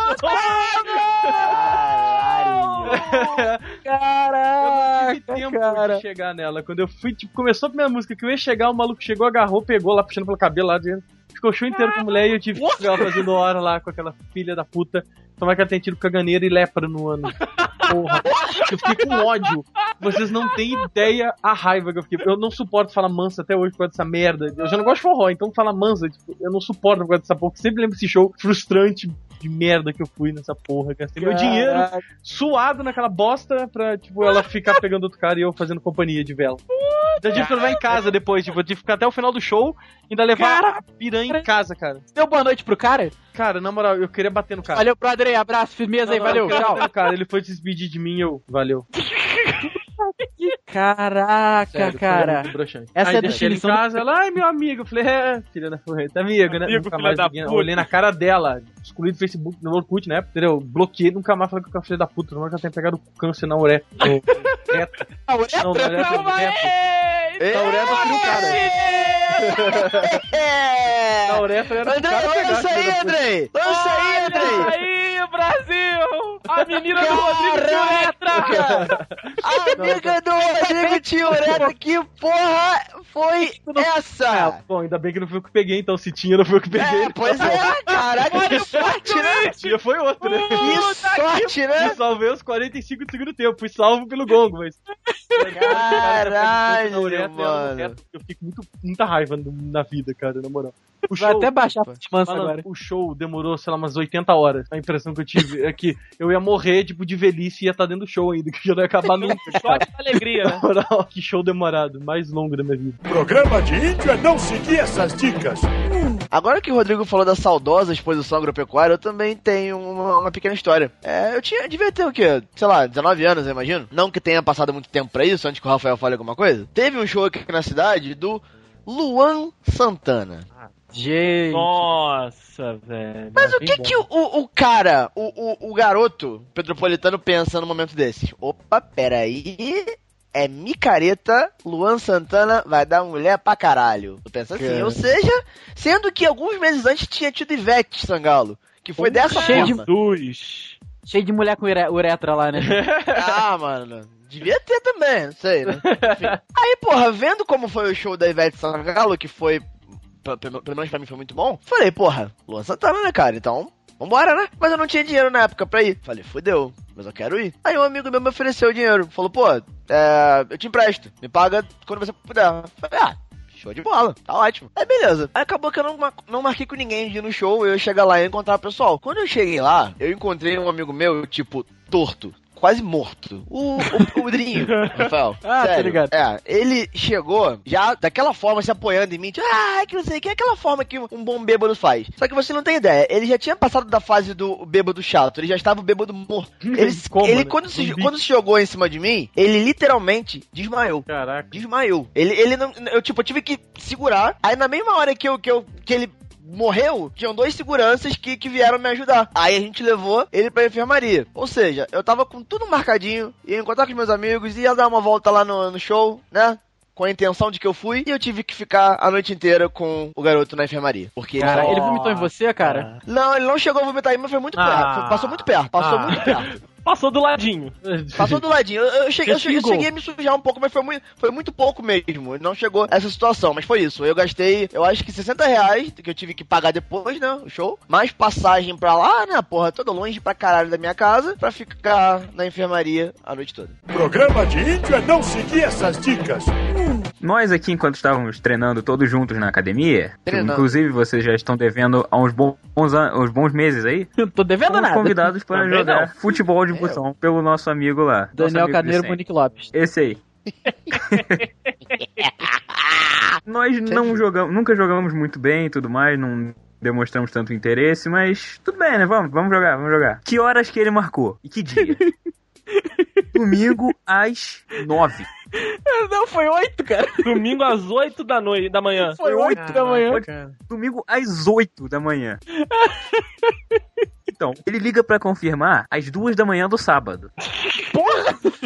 Caraca, Eu não tive tempo cara. de chegar nela. Quando eu fui, tipo, começou a primeira música que eu ia chegar, o maluco chegou, agarrou, pegou lá, puxando pelo cabelo lá dentro. Ficou o show inteiro com a mulher e eu tive que ficar fazendo hora lá com aquela filha da puta. Tomar que ela tenha tido caganeira e lepra no ano. Porra. Eu fiquei com ódio. Vocês não têm ideia a raiva que eu fiquei. Eu não suporto falar mansa até hoje por causa dessa merda. Eu já não gosto de forró, então falar mansa, tipo, eu não suporto por causa dessa porra. Sempre lembro desse show frustrante de merda que eu fui nessa porra. Gastei meu dinheiro Caraca. suado naquela bosta pra, tipo, ela ficar pegando outro cara e eu fazendo companhia de vela. Então eu tive que levar em casa depois, tipo, eu tive que ficar até o final do show e ainda levar a piranha em casa, cara. Deu boa noite pro cara? Cara, na moral, eu queria bater no cara. Valeu, brother aí. Abraço, firmeza aí, Na moral, valeu, tchau. bater no Cara, ele foi se despedir de mim e eu, valeu. (laughs) Caraca, Sério, cara. Essa Aí é a deixei ele em do- casa, ela, ai, meu amigo. Eu falei, é, filha da puta, amigo, né? Amigo, nunca filha mais da puta. olhei na cara dela, excluí do Facebook, no Orkut, né? Entendeu? Bloqueei, nunca mais falei com a filha da puta, não que ela tenha pegado câncer na uretra. (laughs) Ah, uretra? Não, na uretra, aí! Na uretra seria o cara. É! (laughs) Na uretra era o cara pegar, lança aí. Andrei! Lança aí, Andrei! Olha aí, Brasil! A menina do Rodrigo Letra! Caraca! A amiga do Rodrigo Tioreta, (laughs) que porra foi essa? Bom, ainda bem que não foi eu que peguei, então se tinha, não foi eu que peguei. É, pois é, caraca, que sorte, né? Tinha, foi outro, né? Que sorte, né? salvei os 45 do segundo tempo, fui salvo pelo gongo, mas. Caralho, uretra, mano. Eu fico com muito, muita raiva na vida, cara, na moral. O Vai até baixar a mansa Falando, agora. o show demorou, sei lá, umas 80 horas. A impressão que eu tive é que eu ia morrer, tipo, de velhice e ia estar dentro do show ainda, que já não ia acabar (laughs) nunca. Só de alegria, né? (laughs) Moral, que show demorado, mais longo da minha vida. Programa de índio é não seguir essas dicas. Agora que o Rodrigo falou da saudosa exposição agropecuária, eu também tenho uma, uma pequena história. É, eu tinha, devia ter o quê? Sei lá, 19 anos, eu imagino. Não que tenha passado muito tempo pra isso, antes que o Rafael fale alguma coisa. Teve um show aqui na cidade do Luan Santana. Gente. Nossa, velho. Mas o que que o, o, cara, o, o, o garoto petropolitano pensa num momento desse? Opa, peraí. É micareta, Luan Santana vai dar mulher pra caralho. Tu pensa assim, Cara. ou seja, sendo que alguns meses antes tinha tido Ivete Sangalo. Que foi dessa cheio de- forma. Jesus. Cheio de mulher com ure- uretra lá, né? (laughs) Ah, mano. Devia ter também, não sei, né? Enfim. (laughs) Aí, porra, vendo como foi o show da Ivete Sangalo, que foi, pelo menos pra mim foi muito bom, falei, porra, Luan Santana, né, cara? Então, vambora, né? Mas eu não tinha dinheiro na época pra ir. Falei, fudeu, mas eu quero ir. Aí um amigo meu me ofereceu o dinheiro. Falou, pô, é, eu te empresto. Me paga quando você puder. Falei, ah, Show de bola, tá ótimo. Aí beleza. Aí acabou que eu não, não marquei com ninguém de ir no show, eu ia chegar lá e encontrar o pessoal. Quando eu cheguei lá, eu encontrei um amigo meu, tipo, torto. Quase morto. O, o, o Drinho, (laughs) Rafael. Ah, sério. ligado. É, ele chegou já daquela forma, se apoiando em mim, tipo, ah, que não sei o que, aquela forma que um bom bêbado faz. Só que você não tem ideia, ele já tinha passado da fase do bêbado chato, ele já estava bêbado morto. (laughs) Ele, Como, ele né? quando, se, quando se jogou em cima de mim, ele literalmente desmaiou Caraca. desmaiou. Ele, ele não. Eu, tipo, eu tive que segurar. Aí na mesma hora que eu, que eu, que ele morreu, tinham dois seguranças que, que vieram me ajudar. Aí a gente levou ele pra enfermaria. Ou seja, eu tava com tudo marcadinho, ia encontrar com os meus amigos, ia dar uma volta lá no, no show, né? Com a intenção de que eu fui, e eu tive que ficar a noite inteira com o garoto na enfermaria. Porque ele Cara, só- ele vomitou em você, cara? Não, ele não chegou a vomitar em mim, mas foi muito Ah. perto. Passou muito perto, passou Ah. muito perto. (laughs) Passou do ladinho. (laughs) Passou do ladinho. Eu, eu cheguei, eu, cheguei, eu cheguei a me sujar um pouco, mas foi muito, foi muito pouco mesmo. Não chegou essa situação, mas foi isso. Eu gastei, eu acho que 60 reais, que eu tive que pagar depois, né? O show. Mais passagem pra lá, né? Porra, toda longe pra caralho da minha casa, pra ficar na enfermaria a noite toda. Programa de índio é não seguir essas dicas. Nós aqui, enquanto estávamos treinando todos juntos na academia, Treinando. inclusive vocês já estão devendo há uns bons, uns bons meses aí, Não tô devendo fomos nada. convidados para Também jogar não. (laughs) futebol de botão pelo nosso amigo lá. Daniel amigo Carneiro. Monique Lopes. Esse aí. (laughs) Nós não jogamos, nunca jogamos muito bem e tudo mais, não demonstramos tanto interesse, mas tudo bem, né? Vamos, vamos jogar, vamos jogar. Que horas que ele marcou? E que dia? (laughs) Domingo às nove. (laughs) Não, foi oito, cara. Domingo às 8 da noite, da manhã. Foi oito da manhã. Cara. Domingo às 8 da manhã. (laughs) Então, ele liga pra confirmar às duas da manhã do sábado.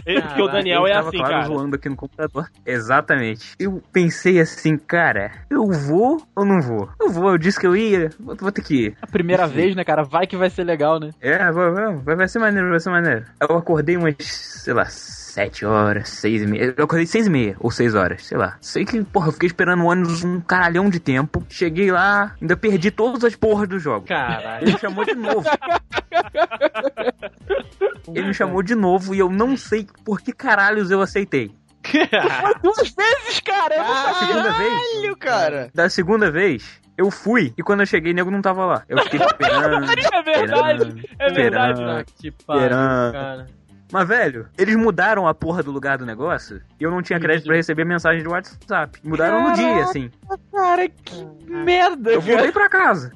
Ele- Porque o Daniel é tava, assim, claro, cara. zoando aqui no computador. Exatamente. Eu pensei assim, cara, eu vou ou não vou? Eu vou, eu disse que eu ia, vou, vou ter que ir. A primeira vez, né, cara? Vai que vai ser legal, né? É, vou, vai, vai ser maneiro, vai ser maneiro. Eu acordei umas, sei lá, sete horas, seis e meia. Eu acordei seis e meia, ou seis horas, sei lá. Sei que, porra, eu fiquei esperando o ônibus um caralhão de tempo. Cheguei lá, ainda perdi todas as porras do jogo. Caralho. Ele me chamou de novo. Ele me chamou de novo e eu não sei por que caralhos eu aceitei. (laughs) Duas vezes, cara! Eu não Da segunda vez, Caralho, cara. da segunda vez, eu fui e quando eu cheguei, nego não tava lá. Eu fiquei esperando. (laughs) É verdade, é verdade. esperando. Ah, que pariu, Esperando. cara. Mas, velho, eles mudaram a porra do lugar do negócio e eu não tinha crédito pra receber mensagem do WhatsApp. Mudaram no dia, assim. Cara, que merda, Eu voltei pra casa.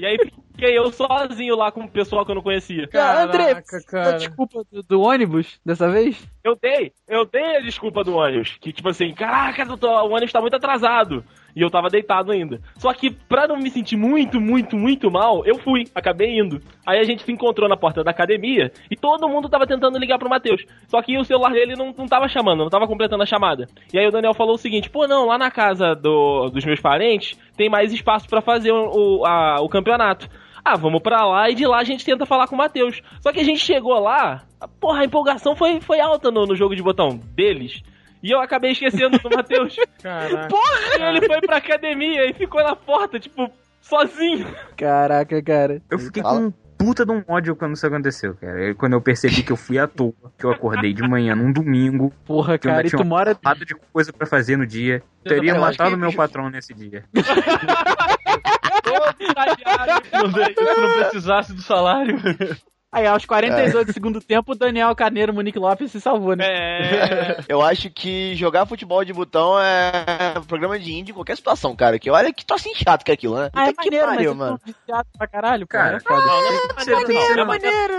E aí fiquei eu sozinho lá com o pessoal que eu não conhecia. Cara, André, Caraca, dá cara. desculpa do, do ônibus dessa vez? Eu dei, eu dei a desculpa do ônibus. Que tipo assim, caraca, o ônibus tá muito atrasado. E eu tava deitado ainda. Só que pra não me sentir muito, muito, muito mal, eu fui, acabei indo. Aí a gente se encontrou na porta da academia e todo mundo tava tentando ligar pro Matheus. Só que o celular dele não, não tava chamando, não tava completando a chamada. E aí o Daniel falou o seguinte: pô, não, lá na casa do, dos meus parentes tem mais espaço pra fazer o, a- o campeonato. Ah, vamos pra lá e de lá a gente tenta falar com o Matheus. Só que a gente chegou lá, a- porra, a empolgação foi, foi alta no, no jogo de botão deles. E eu acabei esquecendo do Matheus. (laughs) Caraca. E ele foi pra academia e ficou na porta, tipo, sozinho. Caraca, cara. Eu fiquei Fala. com um puta de um ódio quando isso aconteceu, cara. E Quando eu percebi que eu fui à toa, que eu acordei de manhã num domingo, Porra, Que eu cara, ainda e tinha tu um mora. lado de coisa pra fazer no dia. Teria Eu acho matado que- meu patrão nesse dia. (laughs) Todo estagiário. Se não, se não precisasse do salário. Aí, aos 42 do segundo tempo, o Daniel Carneiro, Monique Lopes se salvou, né? É. Eu acho que jogar futebol de botão é programa de índio em qualquer situação, cara. Que olha que troço chato que é aquilo, né? Ah, é maneiro, pariu, mano. viciado pra caralho, Cara, cara. Não, não é que maneiro, É maneiro.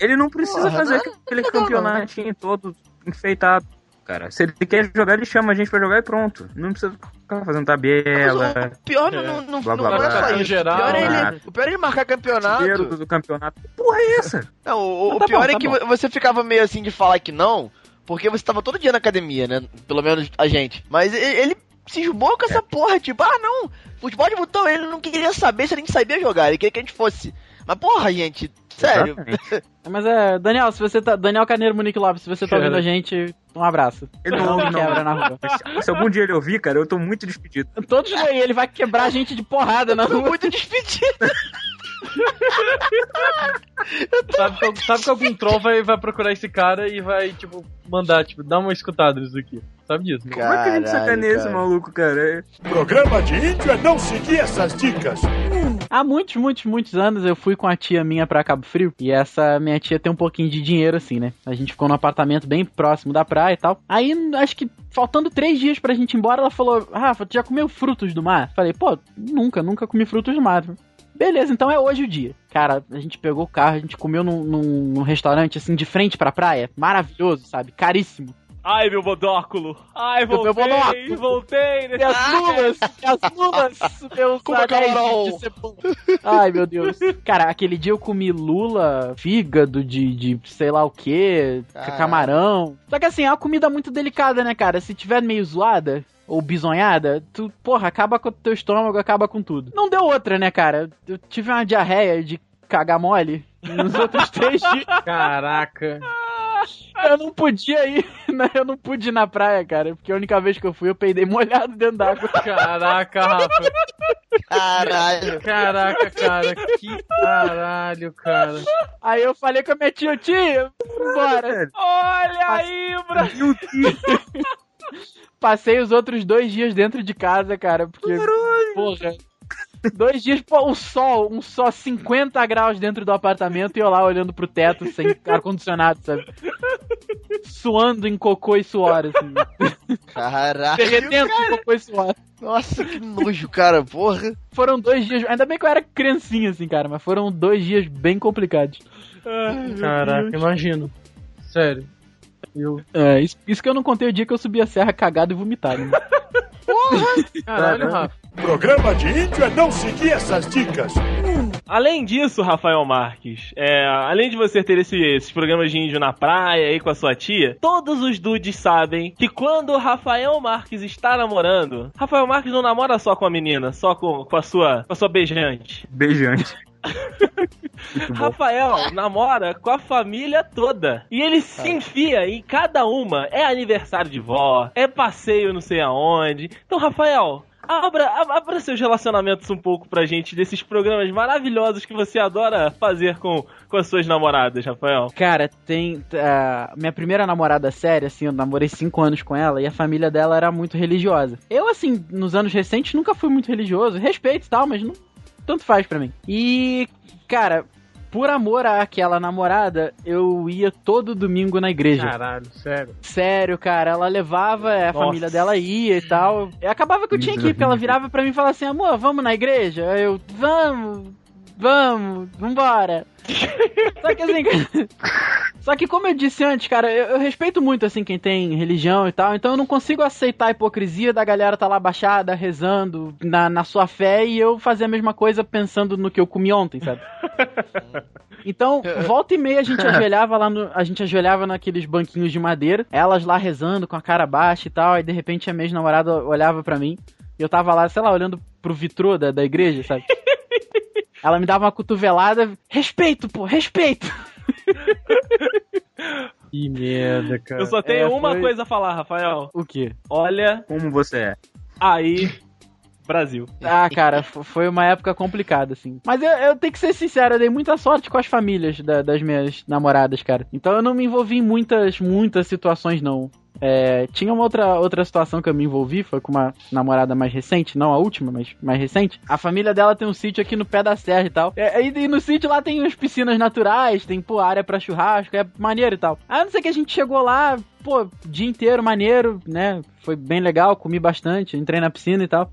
Ele não precisa Porra, fazer é aquele campeonatinho todo enfeitado, cara. Se ele quer jogar, ele chama a gente pra jogar e pronto. Não precisa ficar fazendo tabela. Mas o pior É. não, não, Blá, não, blá, não é blá. só Campeão isso. geral, o, pior é ele, o pior é ele marcar campeonato. Primeiro do, campeonato. Que porra é essa? Não, o, Mas o tá pior bom, é tá que bom. vo- você ficava meio assim de falar que não, porque você tava todo dia na academia, né? Pelo menos a gente. Mas ele se esmou com essa porra, tipo, ah não, futebol de botão, ele não queria saber se a gente sabia jogar, ele queria que a gente fosse. Mas porra, gente, sério. Mas é, Daniel, se você tá. Daniel Carneiro, Monique Lopes, se você tá ouvindo a gente, um abraço. Ele não ouve, me quebra não. na rua. Se algum dia ele ouvir, cara, eu tô muito despedido. Todos aí, ele vai quebrar a gente de porrada na Eu tô rua. muito despedido. (laughs) Sabe que, sabe que algum troll vai, vai procurar esse cara e vai, tipo, mandar, tipo, dá uma escutada nisso aqui. Sabe disso? né? Como é que a gente Caralho, sacaneia esse cara. maluco, cara? Programa de índio é não seguir essas dicas. Há muitos, muitos, muitos anos eu fui com a tia minha pra Cabo Frio. E essa minha tia tem um pouquinho de dinheiro, assim, né? A gente ficou num apartamento bem próximo da praia e tal. Aí, acho que faltando três dias pra gente ir embora, ela falou: Rafa, tu já comeu frutos do mar? Falei, pô, nunca, nunca comi frutos do mar. Beleza, então é hoje o dia. Cara, a gente pegou o carro, a gente comeu num, num, num restaurante, assim, de frente pra praia. Maravilhoso, sabe? Caríssimo. Ai, meu bodóculo. Ai, Meu voltei, bodóculo. voltei. E Nesse... as lulas, e as lulas, (laughs) meus Como é anéis camarão? de. Ai, meu Deus. Cara, aquele dia eu comi lula, fígado de, de sei lá o que, camarão. Só que assim, é uma comida muito delicada, né, cara? Se tiver meio zoada ou bisonhada, tu, porra, acaba com o teu estômago, acaba com tudo. Não deu outra, né, cara? Eu tive uma diarreia de cagar mole nos outros (laughs) três dias. Caraca. Eu não podia ir, (laughs) né? eu não pude ir na praia, cara, porque a única vez que eu fui eu peidei molhado dentro d'água. Caraca, Rafa. Caralho. Caraca, cara. Que caralho, cara. Aí eu falei com a minha tia, tia, bora. Olha aí, Brasil. (laughs) Passei os outros dois dias dentro de casa, cara, porque, porra, dois dias, pô, um sol, um sol 50 graus dentro do apartamento e eu lá olhando pro teto sem (laughs) ar-condicionado, sabe? Suando em cocô e suor, assim. Caralho. Derretendo em cocô e suor. Nossa, que nojo, cara, porra. Foram dois dias, ainda bem que eu era criancinha, assim, cara, mas foram dois dias bem complicados. Caraca, imagino. Sério. Eu. É, isso, isso que eu não contei o dia que eu subi a serra cagado e vomitado. Né? Caralho, Rafa. Programa de índio é não seguir essas dicas. Além disso, Rafael Marques, é, além de você ter esse- esses programas de índio na praia aí com a sua tia, todos os dudes sabem que quando o Rafael Marques está namorando, Rafael Marques não namora só com a menina, só com, com a sua com a sua beijante. Beijante. (laughs) Rafael namora com a família toda. E ele se enfia em cada uma. É aniversário de vó, é passeio não sei aonde. Então, Rafael, abra, ab- abra seus relacionamentos um pouco pra gente desses programas maravilhosos que você adora fazer com, com as suas namoradas, Rafael. Cara, tem. a minha primeira namorada séria, assim, eu namorei cinco anos com ela e a família dela era muito religiosa. Eu, assim, nos anos recentes nunca fui muito religioso, respeito e tal, mas não. Tanto faz pra mim. E, cara, por amor àquela namorada, eu ia todo domingo na igreja. Caralho, sério. Sério, cara, ela levava, a Nossa. família dela ia e tal. E acabava que eu tinha que ir, porque ela virava pra mim e falava assim, amor, vamos na igreja? Eu, vamos, vamos, vambora. Só que assim, (laughs) só que como eu disse antes, cara, eu, eu respeito muito, assim, quem tem religião e tal, então eu não consigo aceitar a hipocrisia da galera tá lá baixada, rezando na, na sua fé e eu fazer a mesma coisa pensando no que eu comi ontem, sabe? (laughs) Então, volta e meia a gente (laughs) ajoelhava lá no. A gente ajoelhava naqueles banquinhos de madeira, elas lá rezando com a cara baixa e tal, aí de repente a minha namorada olhava pra mim e eu tava lá, sei lá, olhando pro vitrô da, da igreja, sabe? Ela me dava uma cotovelada, respeito, pô, respeito! Que merda, cara. Eu só tenho é, uma foi- coisa a falar, Rafael. O quê? Olha Como você é? aí, Brasil. Ah, cara, foi uma época complicada, assim. Mas eu, eu tenho que ser sincero, eu dei muita sorte com as famílias da- das minhas namoradas, cara. Então eu não me envolvi em muitas, muitas situações, não. É, tinha uma outra, outra situação que eu me envolvi, foi com uma namorada mais recente, não a última, mas mais recente. A família dela tem um sítio aqui no pé da serra e tal. É, e, e no sítio lá tem umas piscinas naturais, tem pô, área pra churrasco, é maneiro e tal. Aí não sei que a gente chegou lá, pô, dia inteiro, maneiro, né? Foi bem legal, comi bastante, entrei na piscina e tal.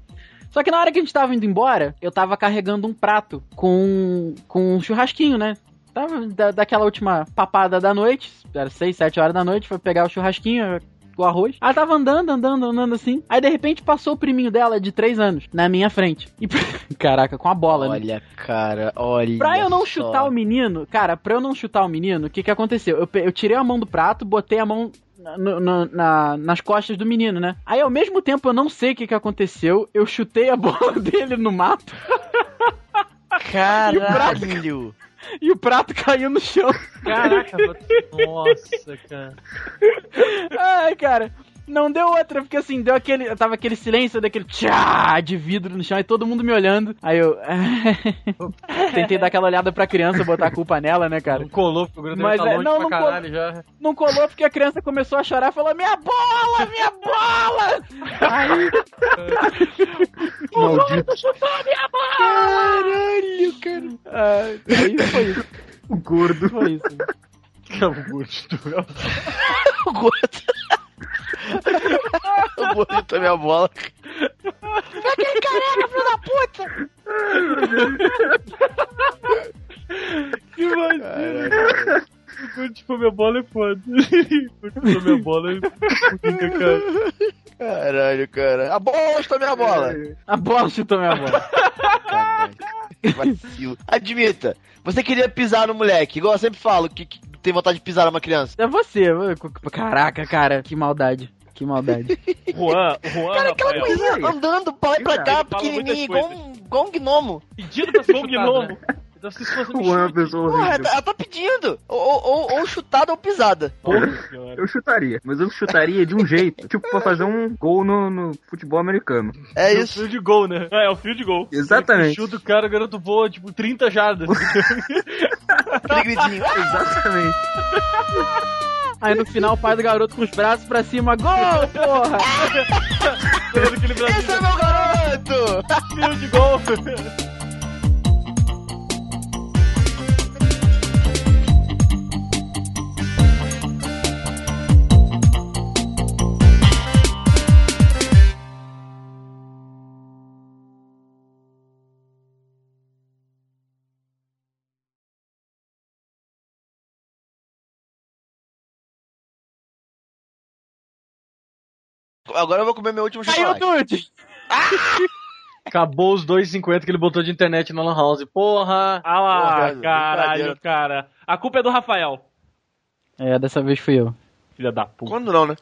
Só que na hora que a gente tava indo embora, eu tava carregando um prato com, com um churrasquinho, né? Tava da, daquela última papada da noite, era 6, 7 horas da noite, foi pegar o churrasquinho, o arroz. Ela tava andando, andando, andando assim. Aí de repente passou o priminho dela de 3 anos na minha frente. E (laughs) caraca, com a bola, né? Olha, cara, olha. Pra eu não só. chutar o menino, cara, pra eu não chutar o menino, o que que aconteceu? Eu, eu tirei a mão do prato, botei a mão no- no- na- nas costas do menino, né? Aí ao mesmo tempo eu não sei o que que aconteceu, eu chutei a (laughs) bola dele no mato Caralho! E o prato caiu no chão. Caraca, (laughs) nossa, cara. Ai, cara. Não deu outra, porque assim, deu aquele. Tava aquele silêncio, daquele tchá de vidro no chão e todo mundo me olhando. Aí eu. (laughs) Tentei dar aquela olhada pra criança, botar a culpa nela, né, cara? Não colou, porque o grande Mas tá é- longe não, pra não caralho já. Não colou porque a criança começou a chorar e falou: Minha bola, minha bola! Aí. (laughs) Maldito. Caralho, cara. Ah, aí foi isso. O gordo. Foi isso. Que (laughs) é o. O gordo. o gordo (laughs) chutou minha bola. Que imagina. Quando tipo, minha bola é foda. Quando minha bola é fica, cara. Caralho, cara. A bola chutou minha bola. A bola chutou minha bola. Caralho. Que Vacilo. Admita, você queria pisar no moleque, igual eu sempre falo, que, que tem vontade de pisar numa criança. É você. Caraca, cara, que maldade. Que maldade. (laughs) Juan, Juan, Cara, aquela Rafael. coisinha andando pra lá e pra cá, pequenininha, igual um, igual um gnomo. Pedindo pra ser chutado, gnomo. né? Então se isso fosse um Juan pessoa Porra, ela tá pedindo. Ou, ou, ou chutada ou pisada. Porra. Eu chutaria, mas eu chutaria de um jeito. Tipo, pra fazer um gol no, no futebol americano. É é o isso. fio de gol, né? É, é o fio de gol. Exatamente. Chuta o cara, o garoto voa, tipo, 30 jardas. (laughs) Aquele gritinho. (laughs) Exatamente. (laughs) Aí no final o pai do garoto com os braços pra cima. Gol, porra! (laughs) Esse é meu garoto! fio de gol. Agora eu vou comer meu último Caiu chocolate. tudo! Acabou os 2,50 que ele botou de internet na Lan House. Porra! Ah lá, Porra, caralho, brincadeira. cara. A culpa é do Rafael. É, dessa vez fui eu. Filha da puta. Quando não, né?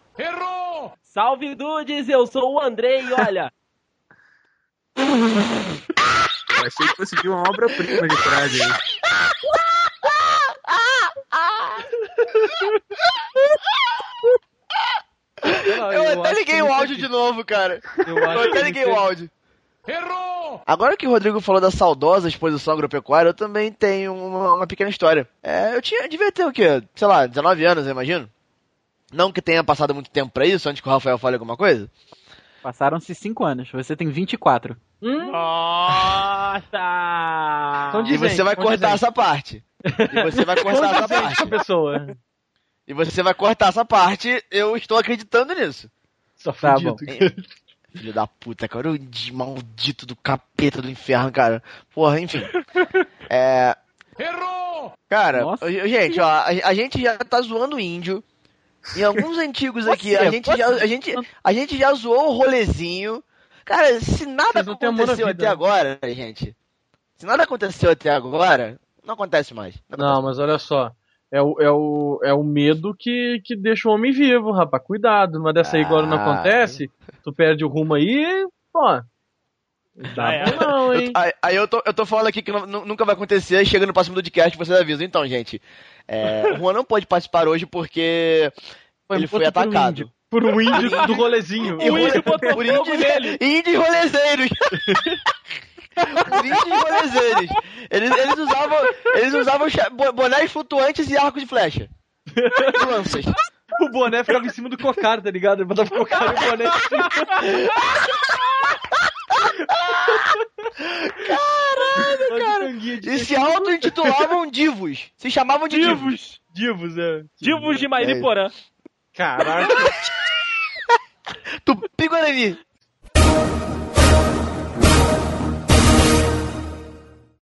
Salve, Dudes! Eu sou o Andrei e olha... Eu achei que fosse de uma obra-prima de frase (laughs) aí. Eu, até liguei o áudio de novo, cara. Eu Eu até que liguei ele o áudio. Errou! Agora que o Rodrigo falou da saudosa exposição agropecuária, eu também tenho uma, uma pequena história. É, eu tinha, devia ter o quê? Sei lá, 19 anos, eu imagino. Não que tenha passado muito tempo pra isso, antes que o Rafael fale alguma coisa. Passaram-se 5 anos, você tem 24. Nossa! Então E você vai cortar condizente. essa parte. E você vai (laughs) cortar essa essa parte. pessoa. E você vai cortar essa parte, eu estou acreditando nisso. Só Tá fudido. bom. Filho da puta, cara. O de- maldito do capeta do inferno, cara. Porra, enfim. (laughs) É. Errou! Cara, Nossa. gente, ó, a, a gente já tá zoando o índio. Em alguns (laughs) antigos aqui, a gente, já, a, gente, a gente já zoou o rolezinho. Cara, se nada não aconteceu até agora, gente. Se nada aconteceu até agora, não acontece mais. Não, mas olha só. É o, é o, é o medo que, que deixa o homem vivo, rapaz. Cuidado, mas dessa aí agora não Ah. acontece. Tu perde o rumo aí, pô. Dá é. bom não, Eu- hein? aí, aí eu, tô, eu tô falando aqui que nu- nu- nunca vai acontecer, aí chega no próximo podcast vocês avisam. Então, gente, é, o Juan não pode participar hoje porque ele foi um atacado. índio. Por um índio do (laughs) rolezinho. E O índio botou por fogo índio- nele. Índios rolezeiros. (laughs) Por índios. Eles, eles usavam, eles usavam bonés flutuantes e arcos de flecha. (laughs) Lanças. O boné ficava em cima do cocar, tá ligado? Ele botava o cocar e o boné em cima. Caralho, cara. E se auto-intitulavam divos. Se chamavam de divos. Divos, é. Divos de Mairiporã. Caraca. (laughs) Tupi Guarani.